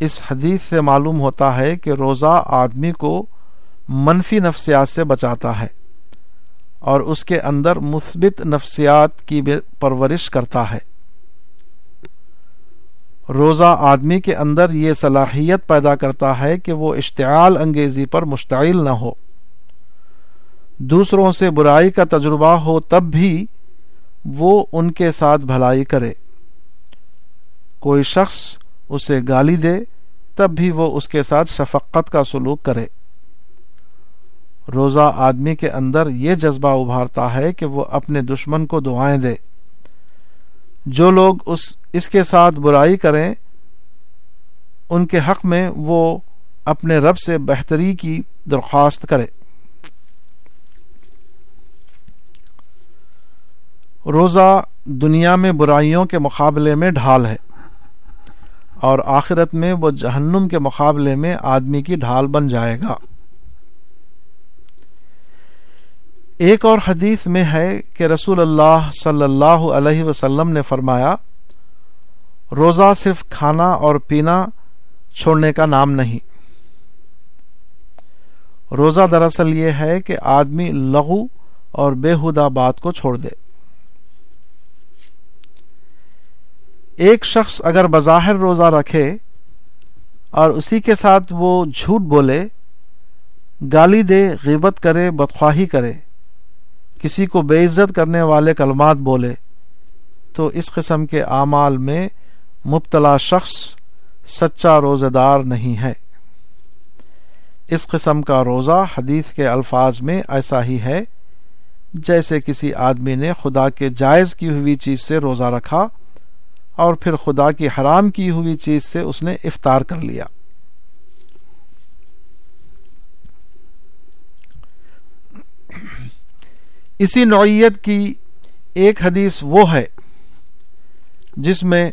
اس حدیث سے معلوم ہوتا ہے کہ روزہ آدمی کو منفی نفسیات سے بچاتا ہے اور اس کے اندر مثبت نفسیات کی پرورش کرتا ہے۔ روزہ آدمی کے اندر یہ صلاحیت پیدا کرتا ہے کہ وہ اشتعال انگیزی پر مشتعل نہ ہو۔ دوسروں سے برائی کا تجربہ ہو تب بھی وہ ان کے ساتھ بھلائی کرے۔ کوئی شخص اسے گالی دے، تب بھی وہ اس کے ساتھ شفقت کا سلوک کرے۔ روزہ آدمی کے اندر یہ جذبہ ابھارتا ہے کہ وہ اپنے دشمن کو دعائیں دے۔ جو لوگ اس اس کے ساتھ برائی کریں، ان کے حق میں وہ اپنے رب سے بہتری کی درخواست کرے۔ روزہ دنیا میں برائیوں کے مقابلے میں ڈھال ہے۔ اور آخرت میں وہ جہنم کے مقابلے میں آدمی کی ڈھال بن جائے گا۔ ایک اور حدیث میں ہے کہ رسول اللہ صلی اللہ علیہ وسلم نے فرمایا، روزہ صرف کھانا اور پینا چھوڑنے کا نام نہیں۔ روزہ دراصل یہ ہے کہ آدمی لغو اور بےحدہ بات کو چھوڑ دے۔ ایک شخص اگر بظاہر روزہ رکھے اور اسی کے ساتھ وہ جھوٹ بولے، گالی دے، غیبت کرے، بدخواہی کرے، کسی کو بے عزت کرنے والے کلمات بولے، تو اس قسم کے اعمال میں مبتلا شخص سچا روزہ دار نہیں ہے۔ اس قسم کا روزہ حدیث کے الفاظ میں ایسا ہی ہے، جیسے کسی آدمی نے خدا کے جائز کی ہوئی چیز سے روزہ رکھا اور پھر خدا کی حرام کی ہوئی چیز سے اس نے افطار کر لیا۔ اسی نوعیت کی ایک حدیث وہ ہے جس میں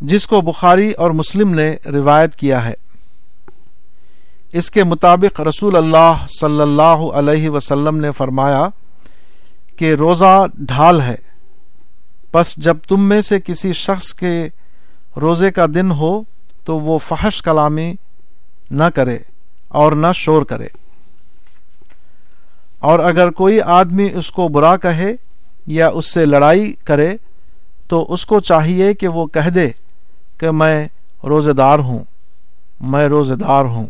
جس کو بخاری اور مسلم نے روایت کیا ہے۔ اس کے مطابق رسول اللہ صلی اللہ علیہ وسلم نے فرمایا کہ روزہ ڈھال ہے۔ بس جب تم میں سے کسی شخص کے روزے کا دن ہو تو وہ فحش کلامی نہ کرے اور نہ شور کرے۔ اور اگر کوئی آدمی اس کو برا کہے یا اس سے لڑائی کرے تو اس کو چاہیے کہ وہ کہہ دے کہ میں روزے دار ہوں، میں روزے دار ہوں۔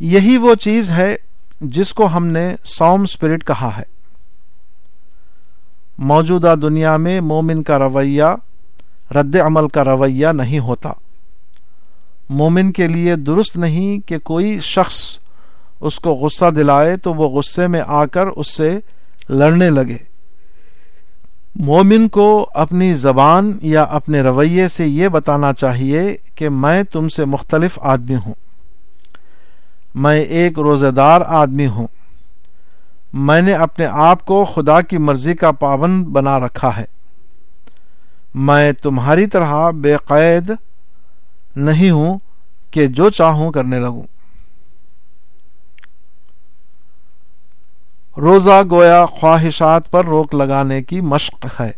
یہی وہ چیز ہے جس کو ہم نے سوم اسپرٹ کہا ہے۔ موجودہ دنیا میں مومن کا رویہ، رد عمل کا رویہ نہیں ہوتا۔ مومن کے لیے درست نہیں کہ کوئی شخص اس کو غصہ دلائے تو وہ غصے میں آ کر اس سے لڑنے لگے۔ مومن کو اپنی زبان یا اپنے رویے سے یہ بتانا چاہیے کہ میں تم سے مختلف آدمی ہوں۔ میں ایک روزے دار آدمی ہوں۔ میں نے اپنے آپ کو خدا کی مرضی کا پابند بنا رکھا ہے۔ میں تمہاری طرح بے قید نہیں ہوں کہ جو چاہوں کرنے لگوں۔ روزہ گویا خواہشات پر روک لگانے کی مشق ہے۔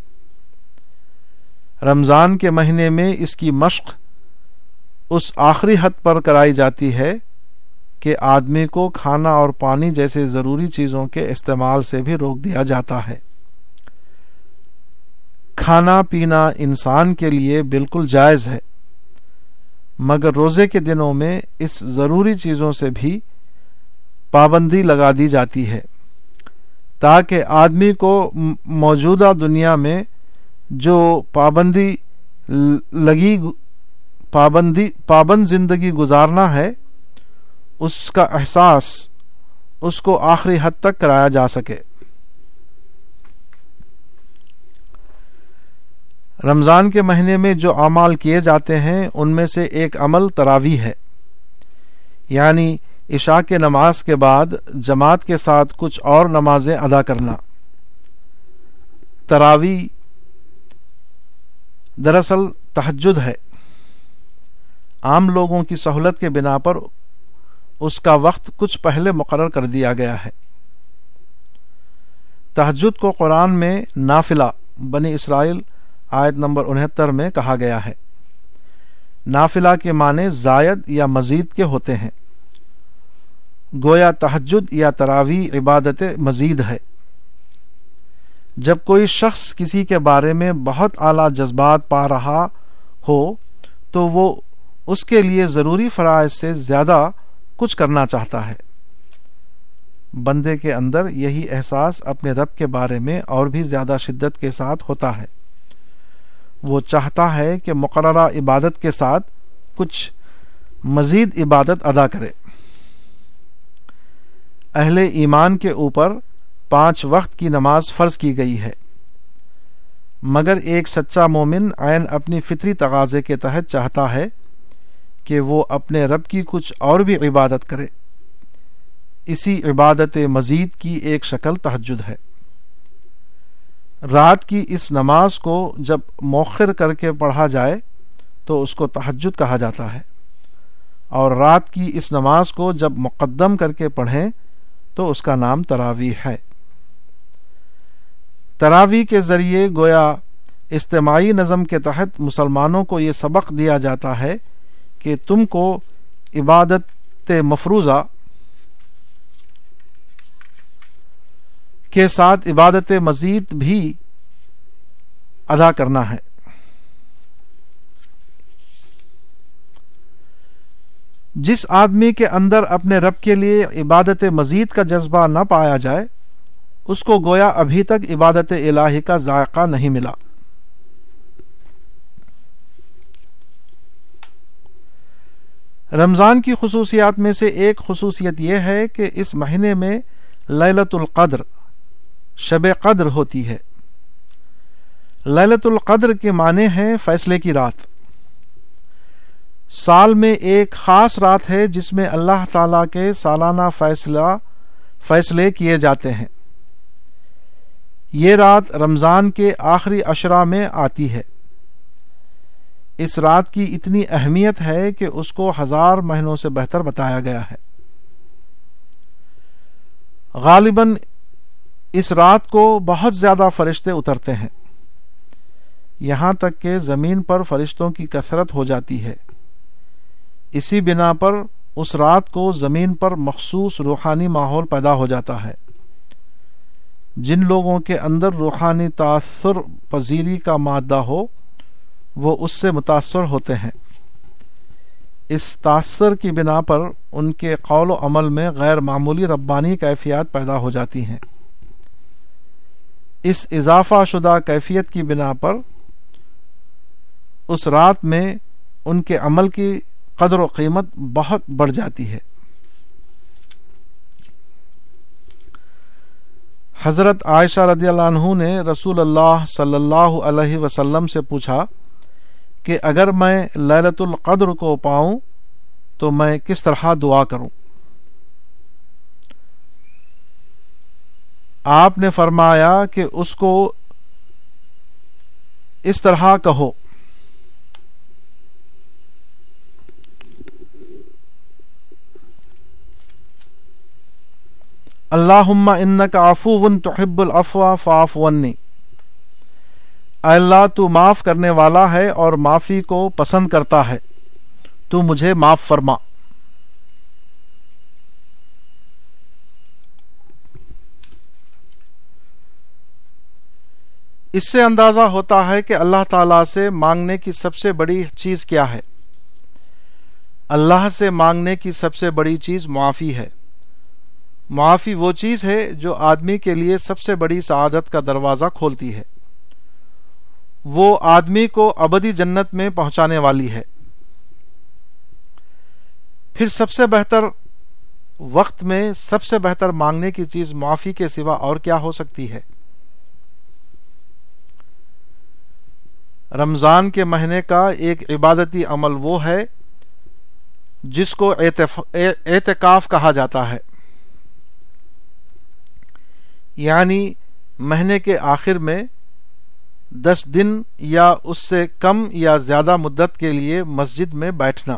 رمضان کے مہینے میں اس کی مشق اس آخری حد پر کرائی جاتی ہے کہ آدمی کو کھانا اور پانی جیسے ضروری چیزوں کے استعمال سے بھی روک دیا جاتا ہے۔ کھانا پینا انسان کے لیے بالکل جائز ہے، مگر روزے کے دنوں میں اس ضروری چیزوں سے بھی پابندی لگا دی جاتی ہے۔ تاکہ آدمی کو موجودہ دنیا میں جو پابندی لگی پابندی، پابند زندگی گزارنا ہے اس کا احساس اس کو آخری حد تک کرایا جا سکے۔ رمضان کے مہینے میں جو اعمال کیے جاتے ہیں، ان میں سے ایک عمل تراوی ہے۔ یعنی عشاء کے نماز کے بعد جماعت کے ساتھ کچھ اور نمازیں ادا کرنا۔ تراوی دراصل تحجد ہے۔ عام لوگوں کی سہولت کے بنا پر اس کا وقت کچھ پہلے مقرر کر دیا گیا ہے۔ تحجد کو قرآن میں نافلہ، بنی اسرائیل، آیت نمبر انہتر میں کہا گیا ہے۔ نافلہ کے معنی زائد یا مزید کے ہوتے ہیں۔ گویا تحجد یا تراوی عبادت مزید ہے۔ جب کوئی شخص کسی کے بارے میں بہت اعلی جذبات پا رہا ہو، تو وہ اس کے لیے ضروری فرائض سے زیادہ کچھ کرنا چاہتا ہے۔ بندے کے اندر یہی احساس اپنے رب کے بارے میں اور بھی زیادہ شدت کے ساتھ ہوتا ہے۔ وہ چاہتا ہے کہ مقررہ عبادت کے ساتھ کچھ مزید عبادت ادا کرے۔ اہل ایمان کے اوپر پانچ وقت کی نماز فرض کی گئی ہے۔ مگر ایک سچا مومن عین اپنی فطری تقاضے کے تحت چاہتا ہے کہ وہ اپنے رب کی کچھ اور بھی عبادت کرے۔ اسی عبادت مزید کی ایک شکل تحجد ہے۔ رات کی اس نماز کو جب موخر کر کے پڑھا جائے تو اس کو تحجد کہا جاتا ہے۔ اور رات کی اس نماز کو جب مقدم کر کے پڑھیں تو اس کا نام تراوی ہے۔ تراوی کے ذریعے گویا اجتماعی نظم کے تحت مسلمانوں کو یہ سبق دیا جاتا ہے کہ تم کو عبادت مفروضہ کے ساتھ عبادت مزید بھی ادا کرنا ہے۔ جس آدمی کے اندر اپنے رب کے لیے عبادت مزید کا جذبہ نہ پایا جائے، اس کو گویا ابھی تک عبادت الہی کا ذائقہ نہیں ملا۔ رمضان کی خصوصیات میں سے ایک خصوصیت یہ ہے کہ اس مہینے میں للت القدر، شب قدر ہوتی ہے۔ للت القدر کے معنی ہیں فیصلے کی رات۔ سال میں ایک خاص رات ہے جس میں اللہ تعالی کے سالانہ فیصلہ، فیصلے کیے جاتے ہیں۔ یہ رات رمضان کے آخری اشرا میں آتی ہے۔ اس رات کی اتنی اہمیت ہے کہ اس کو ہزار مہینوں سے بہتر بتایا گیا ہے۔ غالباً اس رات کو بہت زیادہ فرشتے اترتے ہیں۔ یہاں تک کہ زمین پر فرشتوں کی کثرت ہو جاتی ہے۔ اسی بنا پر اس رات کو زمین پر مخصوص روحانی ماحول پیدا ہو جاتا ہے۔ جن لوگوں کے اندر روحانی تاثر پذیری کا مادہ ہو وہ اس سے متاثر ہوتے ہیں۔ اس تاثر کی بنا پر ان کے قول و عمل میں غیر معمولی ربانی کیفیات پیدا ہو جاتی ہیں۔ اس اضافہ شدہ کیفیت کی بنا پر اس رات میں ان کے عمل کی قدر و قیمت بہت بڑھ جاتی ہے۔ حضرت عائشہ رضی اللہ عنہ نے رسول اللہ صلی اللہ علیہ وسلم سے پوچھا کہ اگر میں للت القدر کو پاؤں تو میں کس طرح دعا کروں؟ آپ نے فرمایا کہ اس کو اس طرح کہو۔ اللہ ان کا آفو ون تحب الافوا فاف ونی اللہ تو معاف کرنے والا ہے اور معافی کو پسند کرتا ہے۔ تو مجھے معاف فرما۔ اس سے اندازہ ہوتا ہے کہ اللہ تعالی سے مانگنے کی سب سے بڑی چیز کیا ہے۔ اللہ سے مانگنے کی سب سے بڑی چیز معافی ہے۔ معافی وہ چیز ہے جو آدمی کے لیے سب سے بڑی سعادت کا دروازہ کھولتی ہے۔ وہ آدمی کو ابدی جنت میں پہنچانے والی ہے۔ پھر سب سے بہتر وقت میں سب سے بہتر مانگنے کی چیز معافی کے سوا اور کیا ہو سکتی ہے؟ رمضان کے مہینے کا ایک عبادتی عمل وہ ہے جس کو اعتکاف کہا جاتا ہے۔ یعنی مہینے کے آخر میں دس دن یا اس سے کم یا زیادہ مدت کے لیے مسجد میں بیٹھنا۔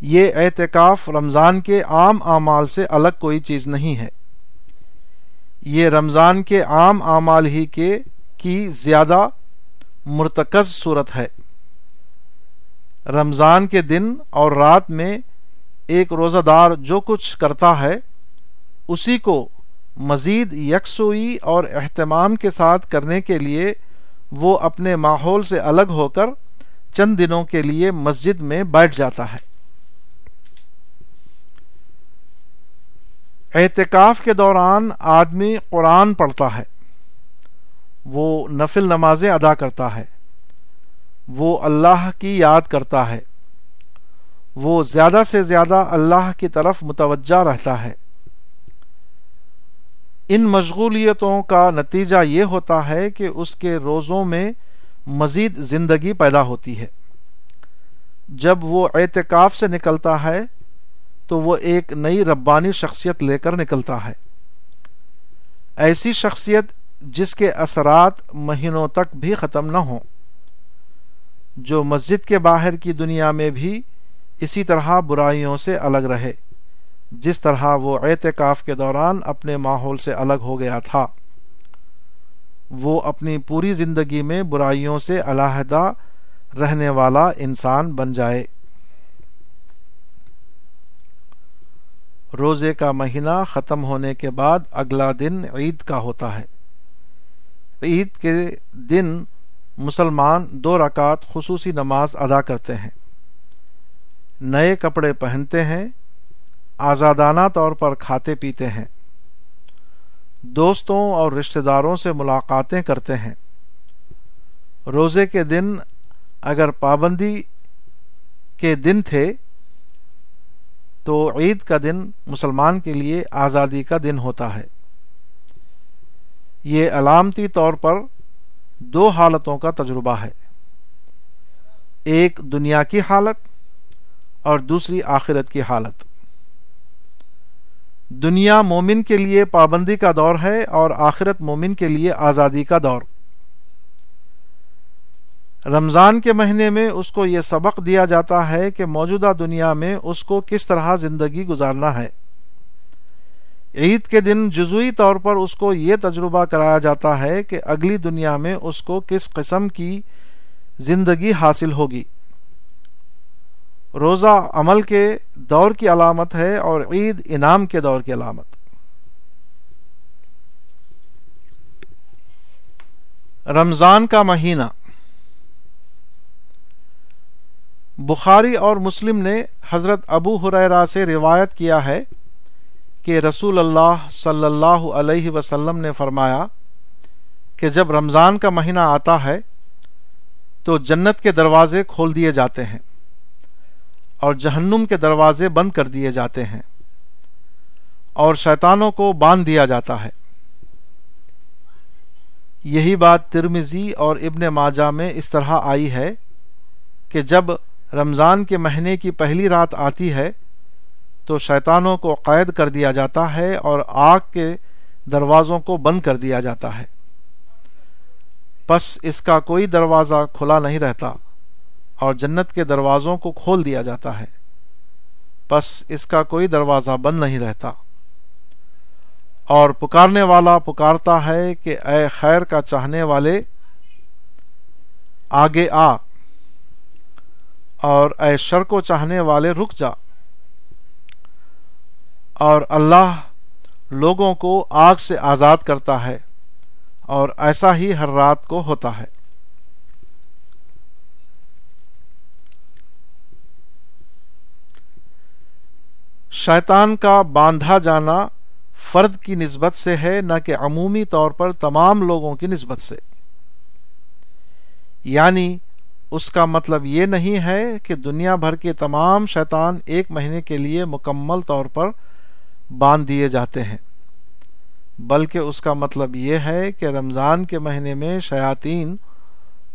یہ اعتکاف رمضان کے عام اعمال سے الگ کوئی چیز نہیں ہے۔ یہ رمضان کے عام اعمال ہی کے کی زیادہ مرتکز صورت ہے۔ رمضان کے دن اور رات میں ایک روزہ دار جو کچھ کرتا ہے، اسی کو مزید یکسوئی اور اہتمام کے ساتھ کرنے کے لیے وہ اپنے ماحول سے الگ ہو کر چند دنوں کے لیے مسجد میں بیٹھ جاتا ہے۔ احتکاف کے دوران آدمی قرآن پڑھتا ہے۔ وہ نفل نمازیں ادا کرتا ہے۔ وہ اللہ کی یاد کرتا ہے۔ وہ زیادہ سے زیادہ اللہ کی طرف متوجہ رہتا ہے۔ ان مشغولیتوں کا نتیجہ یہ ہوتا ہے کہ اس کے روزوں میں مزید زندگی پیدا ہوتی ہے۔ جب وہ اعتکاف سے نکلتا ہے، تو وہ ایک نئی ربانی شخصیت لے کر نکلتا ہے۔ ایسی شخصیت جس کے اثرات مہینوں تک بھی ختم نہ ہوں۔ جو مسجد کے باہر کی دنیا میں بھی اسی طرح برائیوں سے الگ رہے۔ جس طرح وہ اعتکاف کے دوران اپنے ماحول سے الگ ہو گیا تھا۔ وہ اپنی پوری زندگی میں برائیوں سے علیحدہ رہنے والا انسان بن جائے۔ روزے کا مہینہ ختم ہونے کے بعد اگلا دن عید کا ہوتا ہے۔ عید کے دن مسلمان دو رکعت خصوصی نماز ادا کرتے ہیں۔ نئے کپڑے پہنتے ہیں آزادانہ طور پر کھاتے پیتے ہیں۔ دوستوں اور رشتہ داروں سے ملاقاتیں کرتے ہیں۔ روزے کے دن اگر پابندی کے دن تھے، تو عید کا دن مسلمان کے لیے آزادی کا دن ہوتا ہے۔ یہ علامتی طور پر دو حالتوں کا تجربہ ہے۔ ایک دنیا کی حالت اور دوسری آخرت کی حالت۔ دنیا مومن کے لیے پابندی کا دور ہے اور آخرت مومن کے لیے آزادی کا دور۔ رمضان کے مہینے میں اس کو یہ سبق دیا جاتا ہے کہ موجودہ دنیا میں اس کو کس طرح زندگی گزارنا ہے۔ عید کے دن جزوی طور پر اس کو یہ تجربہ کرایا جاتا ہے کہ اگلی دنیا میں اس کو کس قسم کی زندگی حاصل ہوگی۔ روزہ عمل کے دور کی علامت ہے اور عید انعام کے دور کی علامت۔ رمضان کا مہینہ۔ بخاری اور مسلم نے حضرت ابو حریرا سے روایت کیا ہے کہ رسول اللہ صلی اللہ علیہ وسلم نے فرمایا کہ جب رمضان کا مہینہ آتا ہے تو جنت کے دروازے کھول دیے جاتے ہیں۔ اور جہنم کے دروازے بند کر دیے جاتے ہیں اور شیطانوں کو باندھ دیا جاتا ہے۔ یہی بات ترمزی اور ابن ماجہ میں اس طرح آئی ہے کہ جب رمضان کے مہینے کی پہلی رات آتی ہے تو شیطانوں کو قید کر دیا جاتا ہے اور آگ کے دروازوں کو بند کر دیا جاتا ہے۔ پس اس کا کوئی دروازہ کھلا نہیں رہتا۔ اور جنت کے دروازوں کو کھول دیا جاتا ہے۔ پس اس کا کوئی دروازہ بند نہیں رہتا۔ اور پکارنے والا پکارتا ہے کہ اے خیر کا چاہنے والے، آگے آ۔ اور اے شر کو چاہنے والے، رک جا۔ اور اللہ لوگوں کو آگ سے آزاد کرتا ہے اور ایسا ہی ہر رات کو ہوتا ہے۔ شیطان کا باندھا جانا فرد کی نسبت سے ہے، نہ کہ عمومی طور پر تمام لوگوں کی نسبت سے۔ یعنی اس کا مطلب یہ نہیں ہے کہ دنیا بھر کے تمام شیطان ایک مہینے کے لیے مکمل طور پر باندھ دیے جاتے ہیں۔ بلکہ اس کا مطلب یہ ہے کہ رمضان کے مہینے میں شیاطین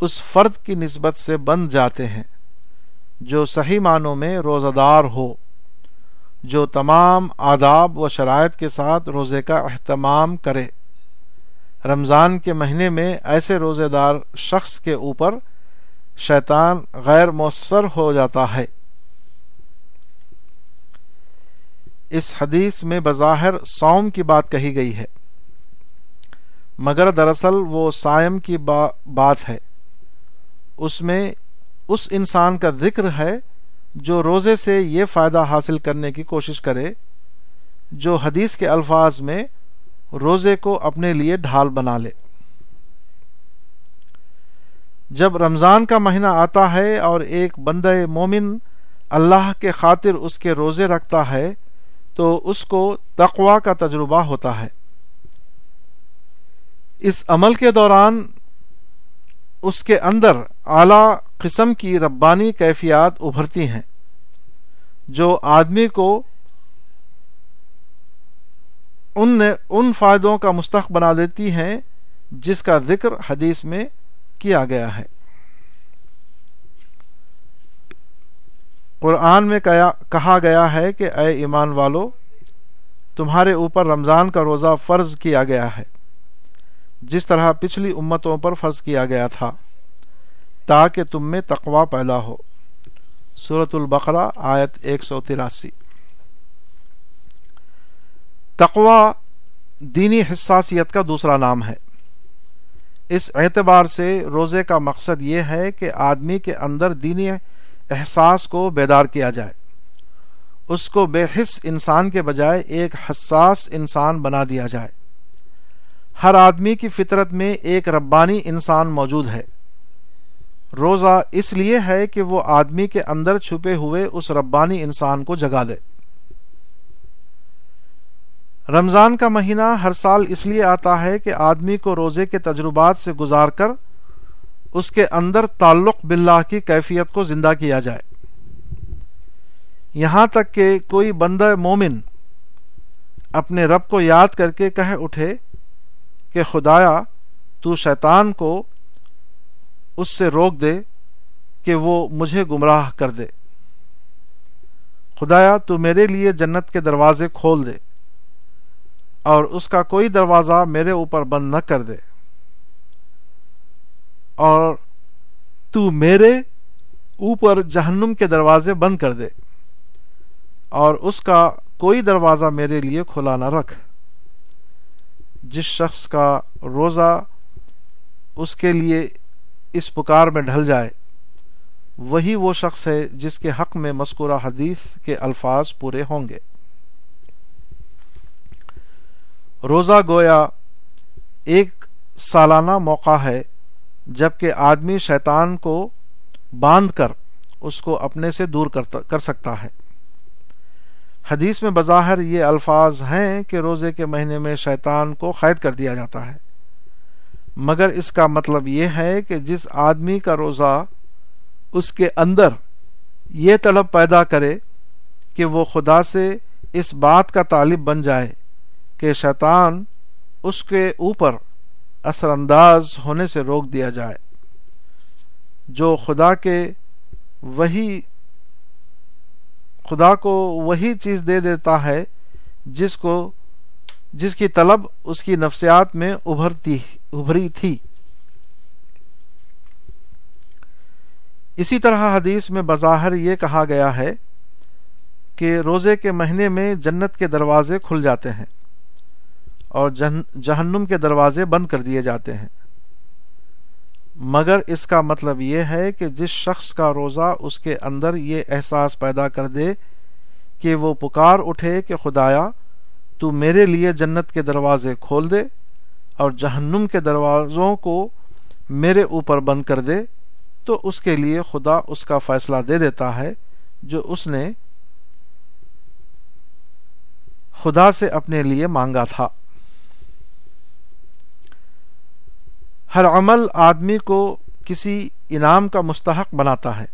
اس فرد کی نسبت سے بند جاتے ہیں، جو صحیح معنوں میں روزہ دار ہو۔ جو تمام آداب و شرائط کے ساتھ روزے کا اہتمام کرے۔ رمضان کے مہینے میں ایسے روزے دار شخص کے اوپر شیطان غیر مؤثر ہو جاتا ہے۔ اس حدیث میں بظاہر سوم کی بات کہی گئی ہے، مگر دراصل وہ سائم کی بات ہے۔ اس میں، اس انسان کا ذکر ہے جو روزے سے یہ فائدہ حاصل کرنے کی کوشش کرے، جو حدیث کے الفاظ میں روزے کو اپنے لیے ڈھال بنا لے۔ جب رمضان کا مہینہ آتا ہے اور ایک بندہ مومن اللہ کے خاطر اس کے روزے رکھتا ہے، تو اس کو تقوا کا تجربہ ہوتا ہے۔ اس عمل کے دوران اس کے اندر اعلی قسم کی ربانی کیفیات ابھرتی ہیں۔ جو آدمی کو ان ان فائدوں کا مستق بنا دیتی ہیں جس کا ذکر حدیث میں کیا گیا ہے۔ قرآن میں کہا گیا ہے کہ اے ایمان والو، تمہارے اوپر رمضان کا روزہ فرض کیا گیا ہے، جس طرح پچھلی امتوں پر فرض کیا گیا تھا۔ تاکہ تم میں تقوا پیدا ہو۔ صورت البقرہ، آیت ایک سو تراسی۔ تقوا دینی حساسیت کا دوسرا نام ہے۔ اس اعتبار سے روزے کا مقصد یہ ہے کہ آدمی کے اندر دینی احساس کو بیدار کیا جائے۔ اس کو بے حص انسان کے بجائے ایک حساس انسان بنا دیا جائے۔ ہر آدمی کی فطرت میں ایک ربانی انسان موجود ہے۔ روزہ اس لیے ہے کہ وہ آدمی کے اندر چھپے ہوئے اس ربانی انسان کو جگا دے۔ رمضان کا مہینہ ہر سال اس لیے آتا ہے کہ آدمی کو روزے کے تجربات سے گزار کر اس کے اندر تعلق باللہ کی کیفیت کو زندہ کیا جائے۔ یہاں تک کہ کوئی بندہ مومن اپنے رب کو یاد کر کے کہہ اٹھے کہ خدایا تو شیطان کو اس سے روک دے کہ وہ مجھے گمراہ کر دے۔ خدایا، تو میرے لیے جنت کے دروازے کھول دے اور اس کا کوئی دروازہ میرے اوپر بند نہ کر دے۔ اور تو میرے اوپر جہنم کے دروازے بند کر دے اور اس کا کوئی دروازہ میرے لیے کھلا نہ رکھ۔ جس شخص کا روزہ اس کے لیے اس پکار میں ڈھل جائے۔ وہی وہ شخص ہے جس کے حق میں مذکورہ حدیث کے الفاظ پورے ہوں گے۔ روزہ گویا ایک سالانہ موقع ہے جبکہ آدمی شیطان کو باندھ کر اس کو اپنے سے دور کر سکتا ہے۔ حدیث میں بظاہر یہ الفاظ ہیں کہ روزے کے مہینے میں شیطان کو قید کر دیا جاتا ہے۔ مگر اس کا مطلب یہ ہے کہ جس آدمی کا روزہ اس کے اندر یہ طلب پیدا کرے کہ وہ خدا سے اس بات کا طالب بن جائے کہ شیطان اس کے اوپر اثر انداز ہونے سے روک دیا جائے۔ جو خدا کے وہی خدا کو وہی چیز دے دیتا ہے، جس کو، جس کی طلب اس کی نفسیات میں ابھرتی ابھری تھی۔ اسی طرح حدیث میں بظاہر یہ کہا گیا ہے کہ روزے کے مہینے میں جنت کے دروازے کھل جاتے ہیں اور جہنم کے دروازے بند کر دیے جاتے ہیں۔ مگر اس کا مطلب یہ ہے کہ جس شخص کا روزہ اس کے اندر یہ احساس پیدا کر دے کہ وہ پکار اٹھے کہ خدایا تو میرے لیے جنت کے دروازے کھول دے اور جہنم کے دروازوں کو میرے اوپر بند کر دے، تو اس کے لیے خدا اس کا فیصلہ دے دیتا ہے جو اس نے خدا سے اپنے لیے مانگا تھا۔ ہر عمل آدمی کو کسی انعام کا مستحق بناتا ہے۔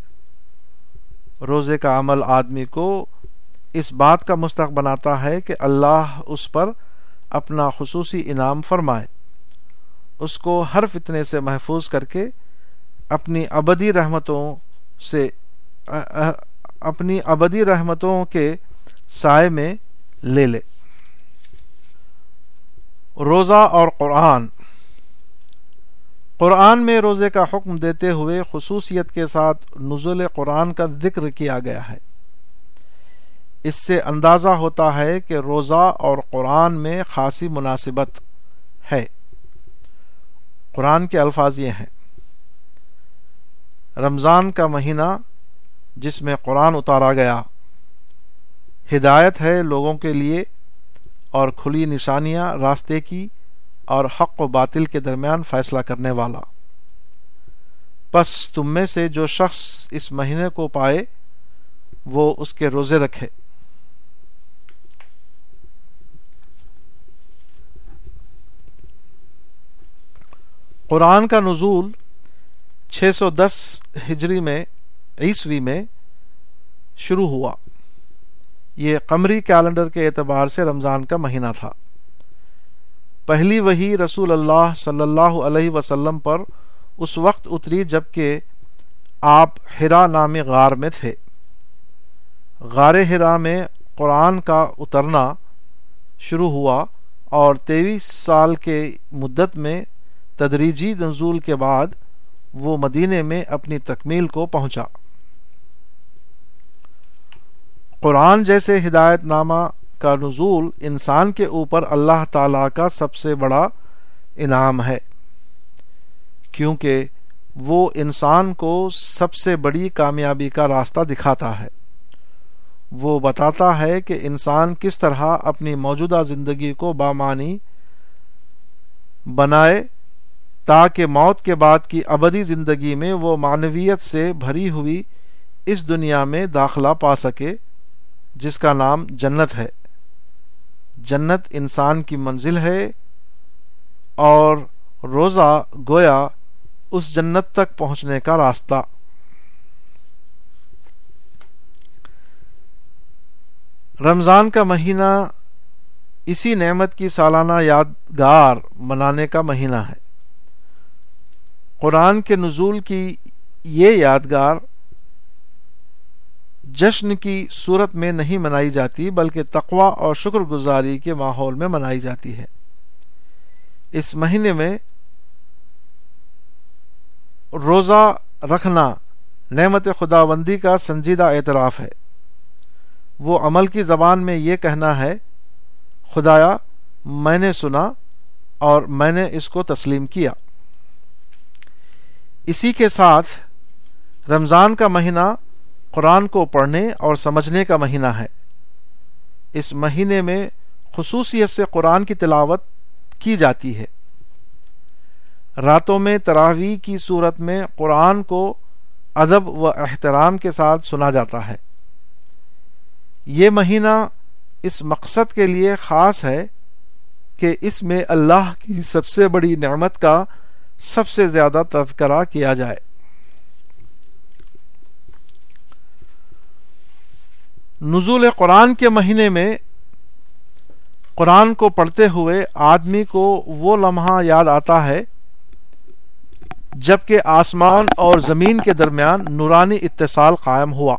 روزے کا عمل آدمی کو اس بات کا مستحق بناتا ہے کہ اللہ اس پر اپنا خصوصی انعام فرمائے۔ اس کو ہر فتنے سے محفوظ کر کے اپنی ابدی رحمتوں سے اپنی ابدی رحمتوں کے سائے میں لے لے۔ روزہ اور قرآن۔ قرآن میں روزے کا حکم دیتے ہوئے خصوصیت کے ساتھ نزول قرآن کا ذکر کیا گیا ہے۔ اس سے اندازہ ہوتا ہے کہ روزہ اور قرآن میں خاصی مناسبت ہے۔ قرآن کے الفاظ یہ ہیں۔ رمضان کا مہینہ جس میں قرآن اتارا گیا، ہدایت ہے لوگوں کے لیے اور کھلی نشانیاں راستے کی اور حق و باطل کے درمیان فیصلہ کرنے والا۔ بس تم میں سے جو شخص اس مہینے کو پائے، وہ اس کے روزے رکھے۔ قرآن کا نزول چھ سو دس ہجری میں، عیسوی میں شروع ہوا۔ یہ قمری کیلنڈر کے اعتبار سے رمضان کا مہینہ تھا۔ پہلی وہی رسول اللہ صلی اللہ علیہ وسلم پر اس وقت اتری جبکہ آپ ہرا نامی غار میں تھے۔ غار ہرا میں قرآن کا اترنا شروع ہوا اور تیئیس سال کے مدت میں تدریجی نزول کے بعد وہ مدینے میں اپنی تکمیل کو پہنچا۔ قرآن جیسے ہدایت نامہ کا نزول انسان کے اوپر اللہ تعالی کا سب سے بڑا انعام ہے، کیونکہ وہ انسان کو سب سے بڑی کامیابی کا راستہ دکھاتا ہے۔ وہ بتاتا ہے کہ انسان کس طرح اپنی موجودہ زندگی کو بامانی بنائے تاکہ موت کے بعد کی ابدی زندگی میں وہ معنویت سے بھری ہوئی اس دنیا میں داخلہ پا سکے، جس کا نام جنت ہے۔ جنت انسان کی منزل ہے اور روزہ گویا اس جنت تک پہنچنے کا راستہ۔ رمضان کا مہینہ اسی نعمت کی سالانہ یادگار منانے کا مہینہ ہے۔ قرآن کے نزول کی یہ یادگار جشن کی صورت میں نہیں منائی جاتی، بلکہ تقوا اور شکر گزاری کے ماحول میں منائی جاتی ہے۔ اس مہینے میں روزہ رکھنا نعمت خدا بندی کا سنجیدہ اعتراف ہے۔ وہ عمل کی زبان میں یہ کہنا ہے، خدایا، میں نے سنا اور میں نے اس کو تسلیم کیا۔ اسی کے ساتھ رمضان کا مہینہ قرآن کو پڑھنے اور سمجھنے کا مہینہ ہے۔ اس مہینے میں خصوصیت سے قرآن کی تلاوت کی جاتی ہے۔ راتوں میں تراوی کی صورت میں قرآن کو ادب و احترام کے ساتھ سنا جاتا ہے۔ یہ مہینہ اس مقصد کے لیے خاص ہے کہ اس میں اللہ کی سب سے بڑی نعمت کا سب سے زیادہ تذکرہ کیا جائے۔ نزول قرآن کے مہینے میں قرآن کو پڑھتے ہوئے آدمی کو وہ لمحہ یاد آتا ہے جبکہ آسمان اور زمین کے درمیان نورانی اتصال قائم ہوا۔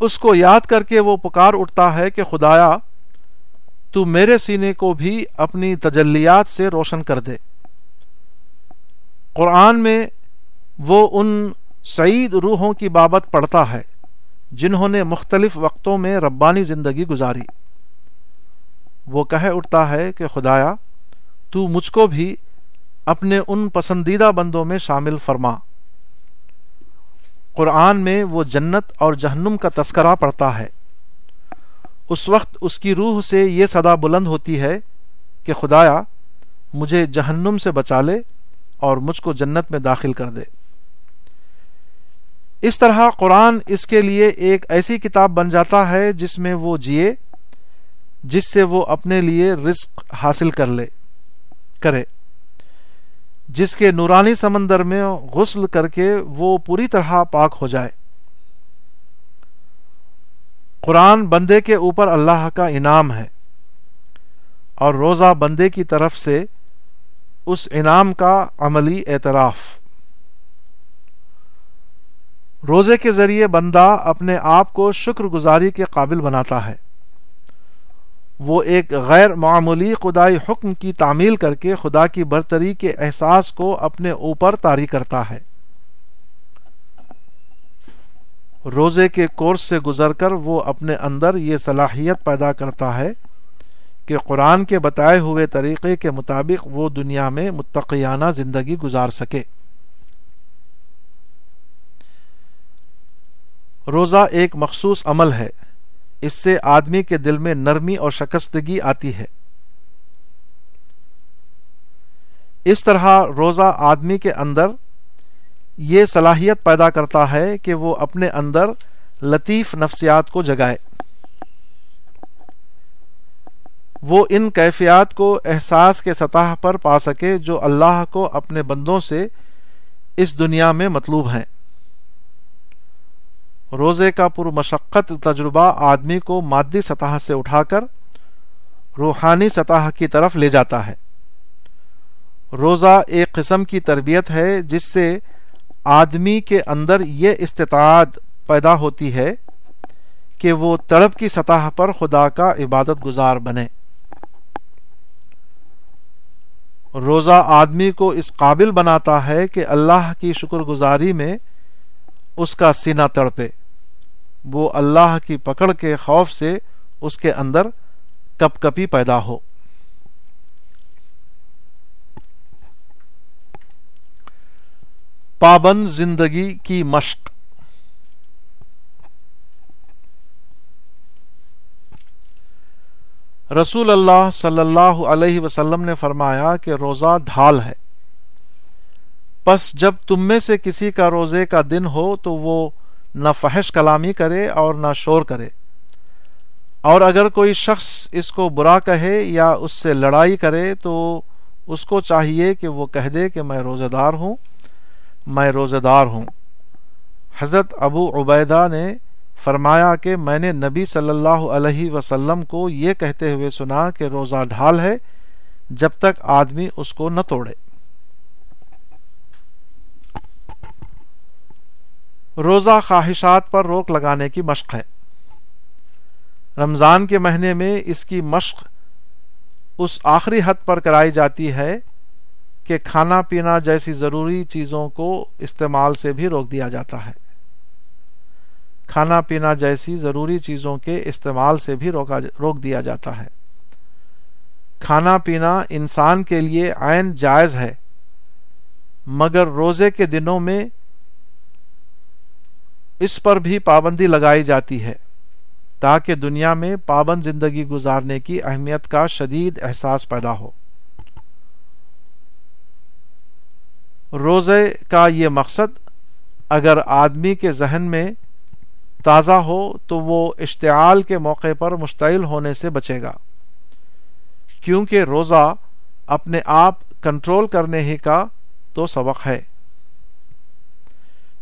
اس کو یاد کر کے وہ پکار اٹھتا ہے کہ خدایا، تو میرے سینے کو بھی اپنی تجلیات سے روشن کر دے۔ قرآن میں وہ ان سعید روحوں کی بابت پڑھتا ہے، جنہوں نے مختلف وقتوں میں ربانی زندگی گزاری۔ وہ کہہ اٹھتا ہے کہ، خدایا، تو مجھ کو بھی اپنے ان پسندیدہ بندوں میں شامل فرما۔ قرآن میں وہ جنت اور جہنم کا تذکرہ پڑتا ہے۔ اس وقت اس کی روح سے یہ صدا بلند ہوتی ہے کہ، خدایا، مجھے جہنم سے بچا لے۔ اور مجھ کو جنت میں داخل کر دے۔ اس طرح قرآن اس کے لیے ایک ایسی کتاب بن جاتا ہے جس میں وہ جیے، جس سے وہ اپنے لیے رزق حاصل کر لے، کرے۔ جس کے نورانی سمندر میں غسل کر کے وہ پوری طرح پاک ہو جائے۔ قرآن بندے کے اوپر اللہ کا انعام ہے اور روزہ بندے کی طرف سے اس انعام کا عملی اعتراف۔ روزے کے ذریعے بندہ اپنے آپ کو شکر گزاری کے قابل بناتا ہے۔ وہ ایک غیر معمولی خدائی حکم کی تعمیل کر کے خدا کی برتری کے احساس کو اپنے اوپر طاری کرتا ہے۔ روزے کے کورس سے گزر کر وہ اپنے اندر یہ صلاحیت پیدا کرتا ہے کہ قرآن کے بتائے ہوئے طریقے کے مطابق وہ دنیا میں متقیانہ زندگی گزار سکے۔ روزہ ایک مخصوص عمل ہے۔ اس سے آدمی کے دل میں نرمی اور شکستگی آتی ہے۔ اس طرح روزہ آدمی کے اندر یہ صلاحیت پیدا کرتا ہے کہ وہ اپنے اندر لطیف نفسیات کو جگائے۔ وہ ان کیفیات کو احساس کے سطح پر پا سکے جو اللہ کو اپنے بندوں سے اس دنیا میں مطلوب ہیں۔ روزے کا پر مشقت تجربہ آدمی کو مادی سطح سے اٹھا کر روحانی سطح کی طرف لے جاتا ہے۔ روزہ ایک قسم کی تربیت ہے جس سے آدمی کے اندر یہ استطاعت پیدا ہوتی ہے کہ وہ تڑپ کی سطح پر خدا کا عبادت گزار بنے۔ روزہ آدمی کو اس قابل بناتا ہے کہ اللہ کی شکر گزاری میں اس کا سینہ تڑپے۔ وہ اللہ کی پکڑ کے خوف سے اس کے اندر کپ کپی پیدا ہو۔ پابند زندگی کی مشق۔ رسول اللہ صلی اللہ علیہ وسلم نے فرمایا کہ روزہ ڈھال ہے۔ پس جب تم میں سے کسی کا روزے کا دن ہو تو وہ نہ فحش کلامی کرے اور نہ شور کرے۔ اور اگر کوئی شخص اس کو برا کہے یا اس سے لڑائی کرے تو اس کو چاہیے کہ وہ کہہ دے کہ میں روزے دار ہوں، میں روزے دار ہوں۔ حضرت ابو عبیدہ نے فرمایا کہ میں نے نبی صلی اللہ علیہ وسلم کو یہ کہتے ہوئے سنا کہ روزہ ڈھال ہے جب تک آدمی اس کو نہ توڑے۔ روزہ خواہشات پر روک لگانے کی مشق ہے۔ رمضان کے مہینے میں اس کی مشق اس آخری حد پر کرائی جاتی ہے کہ کھانا پینا جیسی ضروری چیزوں کو استعمال سے بھی روک دیا جاتا ہے۔ کھانا پینا جیسی ضروری چیزوں کے استعمال سے بھی روک دیا جاتا ہے۔ کھانا پینا انسان کے لیے عین جائز ہے، مگر روزے کے دنوں میں اس پر بھی پابندی لگائی جاتی ہے تاکہ دنیا میں پابند زندگی گزارنے کی اہمیت کا شدید احساس پیدا ہو۔ روزے کا یہ مقصد، اگر آدمی کے ذہن میں تازہ ہو تو وہ اشتعال کے موقع پر مشتعل ہونے سے بچے گا۔ کیونکہ روزہ اپنے آپ کنٹرول کرنے ہی کا تو سبق ہے۔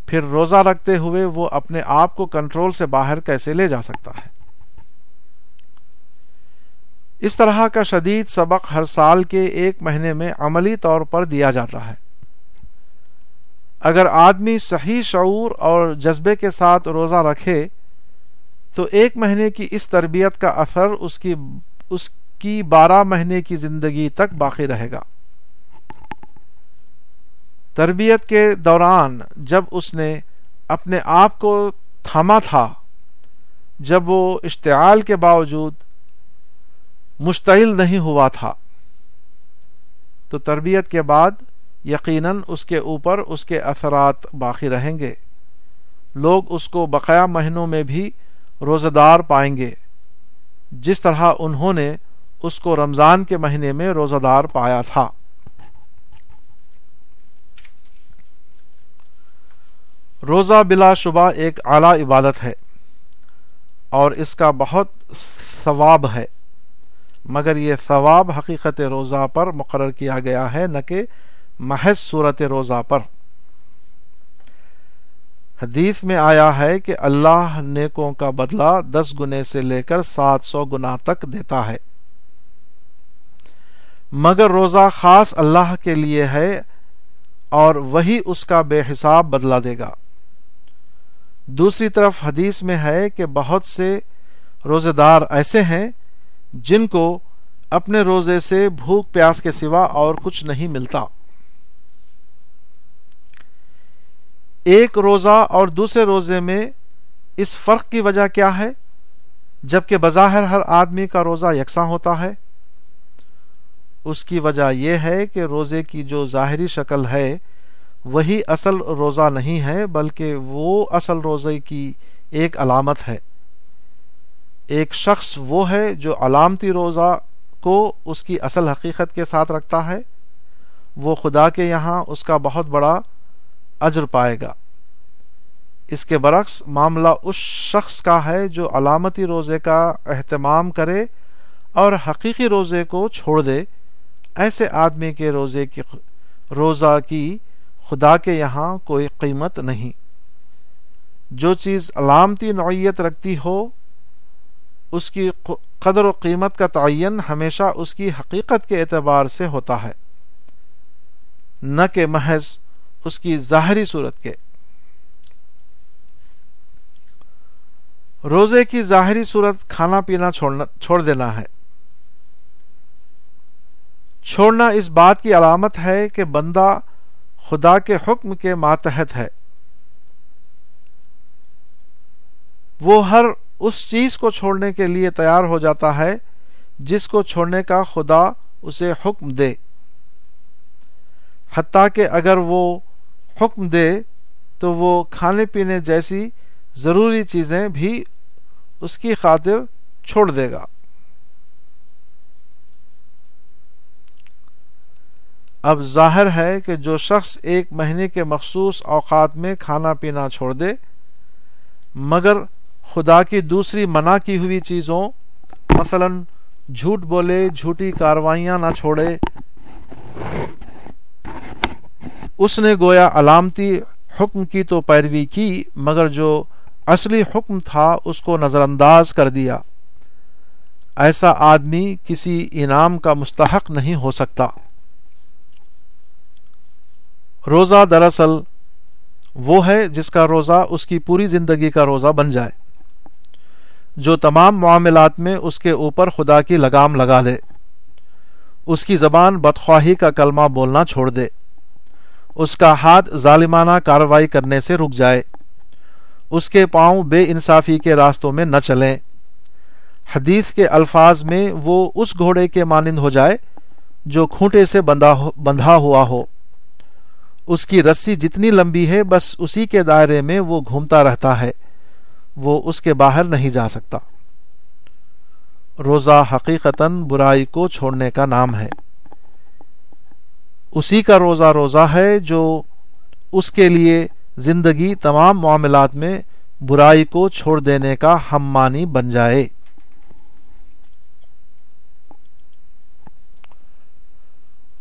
پھر روزہ رکھتے ہوئے وہ اپنے آپ کو کنٹرول سے باہر کیسے لے جا سکتا ہے؟ اس طرح کا شدید سبق ہر سال کے ایک مہینے میں عملی طور پر دیا جاتا ہے۔ اگر آدمی صحیح شعور اور جذبے کے ساتھ روزہ رکھے، تو ایک مہینے کی اس تربیت کا اثر اس کی اس کی بارہ مہینے کی زندگی تک باقی رہے گا۔ تربیت کے دوران جب اس نے اپنے آپ کو تھاما تھا، جب وہ اشتعال کے باوجود مشتعل نہیں ہوا تھا، تو تربیت کے بعد یقیناً اس کے اوپر اس کے اثرات باقی رہیں گے۔ لوگ اس کو بقایا مہینوں میں بھی روزہ دار پائیں گے۔ جس طرح انہوں نے اس کو رمضان کے مہینے میں روزہ دار پایا تھا۔ روزہ بلا شبہ ایک اعلیٰ عبادت ہے اور اس کا بہت ثواب ہے۔ مگر یہ ثواب حقیقت روزہ پر مقرر کیا گیا ہے، نہ کہ محض صورت روزہ پر۔ حدیث میں آیا ہے کہ اللہ نیکوں کا بدلہ دس گنے سے لے کر سات سو گنا تک دیتا ہے۔ مگر روزہ خاص اللہ کے لیے ہے اور وہی اس کا بے حساب بدلا دے گا۔ دوسری طرف حدیث میں ہے کہ بہت سے روزے دار ایسے ہیں جن کو اپنے روزے سے بھوک پیاس کے سوا اور کچھ نہیں ملتا۔ ایک روزہ اور دوسرے روزے میں اس فرق کی وجہ کیا ہے؟ جبکہ بظاہر ہر آدمی کا روزہ یکساں ہوتا ہے۔ اس کی وجہ یہ ہے کہ روزے کی جو ظاہری شکل ہے، وہی اصل روزہ نہیں ہے، بلکہ وہ اصل روزے کی ایک علامت ہے۔ ایک شخص وہ ہے جو علامتی روزہ کو اس کی اصل حقیقت کے ساتھ رکھتا ہے۔ وہ خدا کے یہاں اس کا بہت بڑا اجر پائے گا۔ اس کے برعکس معاملہ اس شخص کا ہے جو علامتی روزے کا اہتمام کرے اور حقیقی روزے کو چھوڑ دے۔ ایسے آدمی کے روزے کی روزہ کی خدا کے یہاں کوئی قیمت نہیں۔ جو چیز علامتی نوعیت رکھتی ہو، اس کی قدر و قیمت کا تعین ہمیشہ اس کی حقیقت کے اعتبار سے ہوتا ہے۔ نہ کہ محض اس کی ظاہری صورت کے۔ روزے کی ظاہری صورت کھانا پینا چھوڑنا، چھوڑ دینا ہے۔ چھوڑنا اس بات کی علامت ہے کہ بندہ خدا کے حکم کے ماتحت ہے۔ وہ ہر اس چیز کو چھوڑنے کے لیے تیار ہو جاتا ہے جس کو چھوڑنے کا خدا اسے حکم دے۔ حتیٰ کہ اگر وہ حکم دے تو وہ کھانے پینے جیسی ضروری چیزیں بھی اس کی خاطر چھوڑ دے گا۔ اب ظاہر ہے کہ جو شخص ایک مہینے کے مخصوص اوقات میں کھانا پینا چھوڑ دے، مگر خدا کی دوسری منع کی ہوئی چیزوں، مثلا جھوٹ بولے، جھوٹی کاروائیاں نہ چھوڑے اس نے گویا علامتی حکم کی تو پیروی کی، مگر جو اصلی حکم تھا اس کو نظر انداز کر دیا۔ ایسا آدمی کسی انعام کا مستحق نہیں ہو سکتا۔ روزہ دراصل وہ ہے جس کا روزہ اس کی پوری زندگی کا روزہ بن جائے۔ جو تمام معاملات میں اس کے اوپر خدا کی لگام لگا دے اس کی زبان بدخواہی کا کلمہ بولنا چھوڑ دے۔ اس کا ہاتھ ظالمانہ کارروائی کرنے سے رک جائے۔ اس کے پاؤں بے انصافی کے راستوں میں نہ چلیں۔ حدیث کے الفاظ میں وہ اس گھوڑے کے مانند ہو جائے جو کھوٹے سے بندھا ہوا ہو۔ اس کی رسی جتنی لمبی ہے، بس اسی کے دائرے میں وہ گھومتا رہتا ہے۔ وہ اس کے باہر نہیں جا سکتا۔ روزہ حقیقتاً برائی کو چھوڑنے کا نام ہے۔ اسی کا روزہ روزہ ہے جو اس کے لیے زندگی تمام معاملات میں برائی کو چھوڑ دینے کا ہم مانی بن جائے۔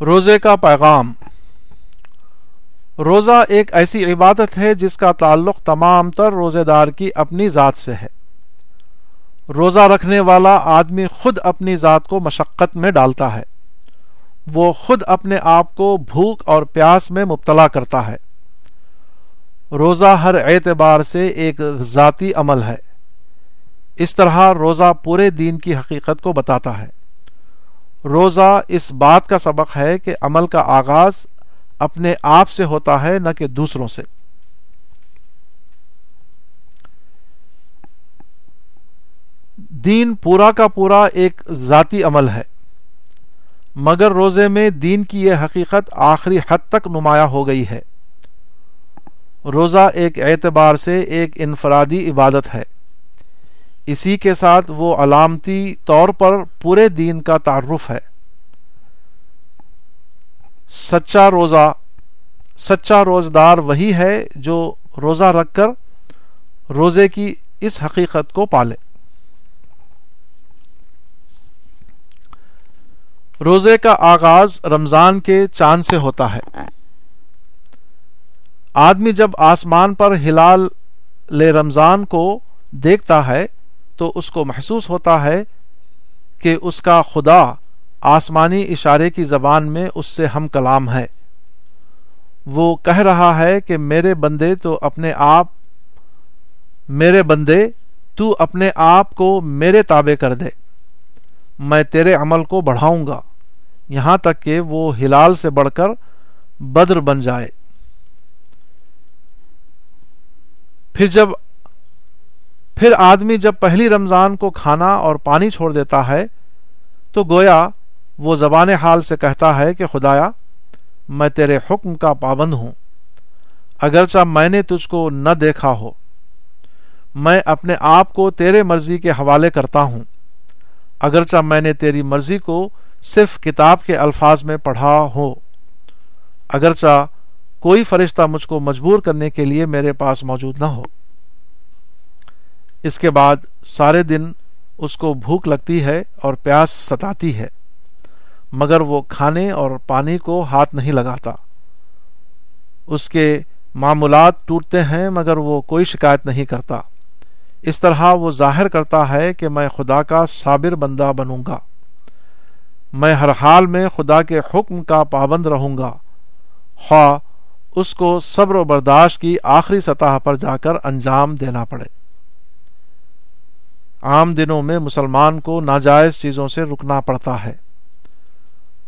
روزے کا پیغام۔ روزہ ایک ایسی عبادت ہے جس کا تعلق تمام تر روزے دار کی اپنی ذات سے ہے۔ روزہ رکھنے والا آدمی خود اپنی ذات کو مشقت میں ڈالتا ہے۔ وہ خود اپنے آپ کو بھوک اور پیاس میں مبتلا کرتا ہے۔ روزہ ہر اعتبار سے ایک ذاتی عمل ہے۔ اس طرح روزہ پورے دین کی حقیقت کو بتاتا ہے۔ روزہ اس بات کا سبق ہے کہ عمل کا آغاز اپنے آپ سے ہوتا ہے، نہ کہ دوسروں سے۔ دین پورا کا پورا ایک ذاتی عمل ہے۔ مگر روزے میں دین کی یہ حقیقت آخری حد تک نمایاں ہو گئی ہے۔ روزہ ایک اعتبار سے ایک انفرادی عبادت ہے۔ اسی کے ساتھ وہ علامتی طور پر پورے دین کا تعارف ہے۔ سچا روزہ، سچا روزدار وہی ہے جو روزہ رکھ کر روزے کی اس حقیقت کو پالے۔ روزے کا آغاز رمضان کے چاند سے ہوتا ہے۔ آدمی جب آسمان پر ہلال لے رمضان کو دیکھتا ہے، تو اس کو محسوس ہوتا ہے کہ اس کا خدا آسمانی اشارے کی زبان میں اس سے ہم کلام ہے وہ کہہ رہا ہے کہ میرے بندے تو اپنے آپ، میرے بندے، تو اپنے آپ کو میرے تابع کر دے۔ میں تیرے عمل کو بڑھاؤں گا۔ یہاں تک کہ وہ ہلال سے بڑھ کر بدر بن جائے۔ پھر جب پھر آدمی جب پہلی رمضان کو کھانا اور پانی چھوڑ دیتا ہے، تو گویا وہ زبان حال سے کہتا ہے کہ خدایا، میں تیرے حکم کا پابند ہوں۔ اگرچہ میں نے تجھ کو نہ دیکھا ہو، میں اپنے آپ کو تیرے مرضی کے حوالے کرتا ہوں۔ اگرچہ میں نے تیری مرضی کو صرف کتاب کے الفاظ میں پڑھا ہو اگرچہ کوئی فرشتہ مجھ کو مجبور کرنے کے لیے میرے پاس موجود نہ ہو۔ اس کے بعد سارے دن اس کو بھوک لگتی ہے اور پیاس ستاتی ہے، مگر وہ کھانے اور پانی کو ہاتھ نہیں لگاتا۔ اس کے معمولات ٹوٹتے ہیں، مگر وہ کوئی شکایت نہیں کرتا۔ اس طرح وہ ظاہر کرتا ہے کہ میں خدا کا صابر بندہ بنوں گا۔ میں ہر حال میں خدا کے حکم کا پابند رہوں گا۔ خواہ اس کو صبر و برداشت کی آخری سطح پر جا کر انجام دینا پڑے۔ عام دنوں میں مسلمان کو ناجائز چیزوں سے رکنا پڑتا ہے۔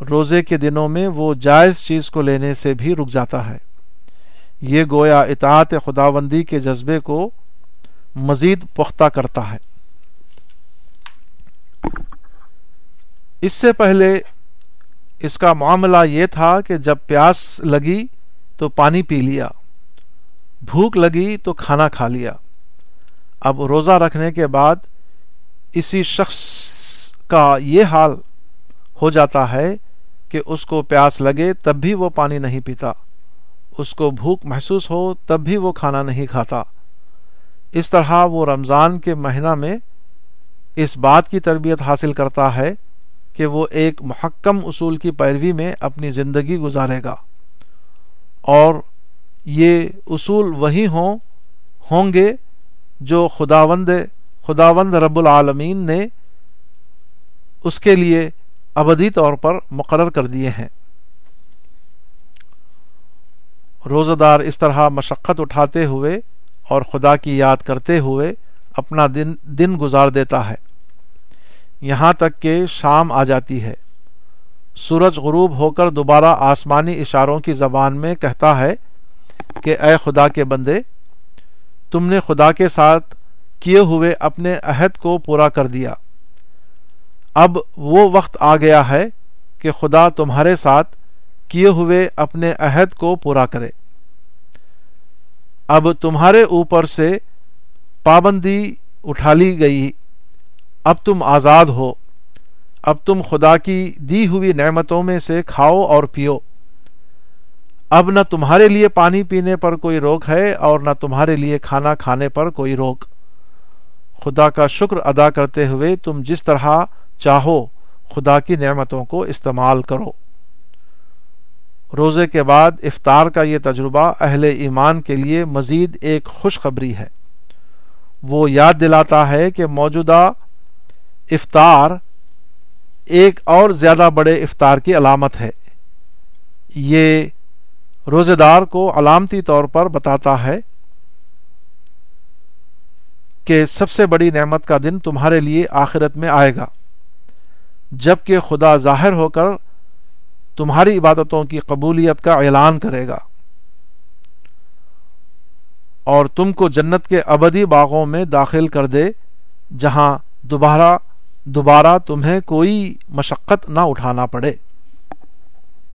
روزے کے دنوں میں وہ جائز چیز کو لینے سے بھی رک جاتا ہے۔ یہ گویا اطاعت خداوندی کے جذبے کو مزید پختہ کرتا ہے۔ اس سے پہلے اس کا معاملہ یہ تھا کہ جب پیاس لگی تو پانی پی لیا، بھوک لگی تو کھانا کھا لیا۔ اب روزہ رکھنے کے بعد اسی شخص کا یہ حال ہو جاتا ہے کہ اس کو پیاس لگے تب بھی وہ پانی نہیں پیتا۔ اس کو بھوک محسوس ہو تب بھی وہ کھانا نہیں کھاتا۔ اس طرح وہ رمضان کے مہینہ میں اس بات کی تربیت حاصل کرتا ہے کہ وہ ایک محکم اصول کی پیروی میں اپنی زندگی گزارے گا۔ اور یہ اصول وہی ہوں ہوں گے جو خداوند خداوند رب العالمین نے اس کے لیے ابدی طور پر مقرر کر دیے ہیں۔ روزہ دار اس طرح مشقت اٹھاتے ہوئے اور خدا کی یاد کرتے ہوئے اپنا دن دن گزار دیتا ہے۔ یہاں تک کہ شام آ جاتی ہے۔ سورج غروب ہو کر دوبارہ آسمانی اشاروں کی زبان میں کہتا ہے کہ اے خدا کے بندے، تم نے خدا کے ساتھ کیے ہوئے اپنے عہد کو پورا کر دیا۔ اب وہ وقت آ گیا ہے کہ خدا تمہارے ساتھ کیے ہوئے اپنے عہد کو پورا کرے۔ اب تمہارے اوپر سے پابندی اٹھا لی گئی۔ اب تم آزاد ہو۔ اب تم خدا کی دی ہوئی نعمتوں میں سے کھاؤ اور پیو۔ اب نہ تمہارے لیے پانی پینے پر کوئی روک ہے اور نہ تمہارے لیے کھانا کھانے پر کوئی روک۔ خدا کا شکر ادا کرتے ہوئے تم جس طرح چاہو خدا کی نعمتوں کو استعمال کرو۔ روزے کے بعد افطار کا یہ تجربہ اہل ایمان کے لیے مزید ایک خوشخبری ہے۔ وہ یاد دلاتا ہے کہ موجودہ افطار ایک اور زیادہ بڑے افطار کی علامت ہے۔ یہ روزے دار کو علامتی طور پر بتاتا ہے کہ سب سے بڑی نعمت کا دن تمہارے لیے آخرت میں آئے گا۔ جبکہ خدا ظاہر ہو کر تمہاری عبادتوں کی قبولیت کا اعلان کرے گا۔ اور تم کو جنت کے ابدی باغوں میں داخل کر دے، جہاں دوبارہ دوبارہ تمہیں کوئی مشقت نہ اٹھانا پڑے۔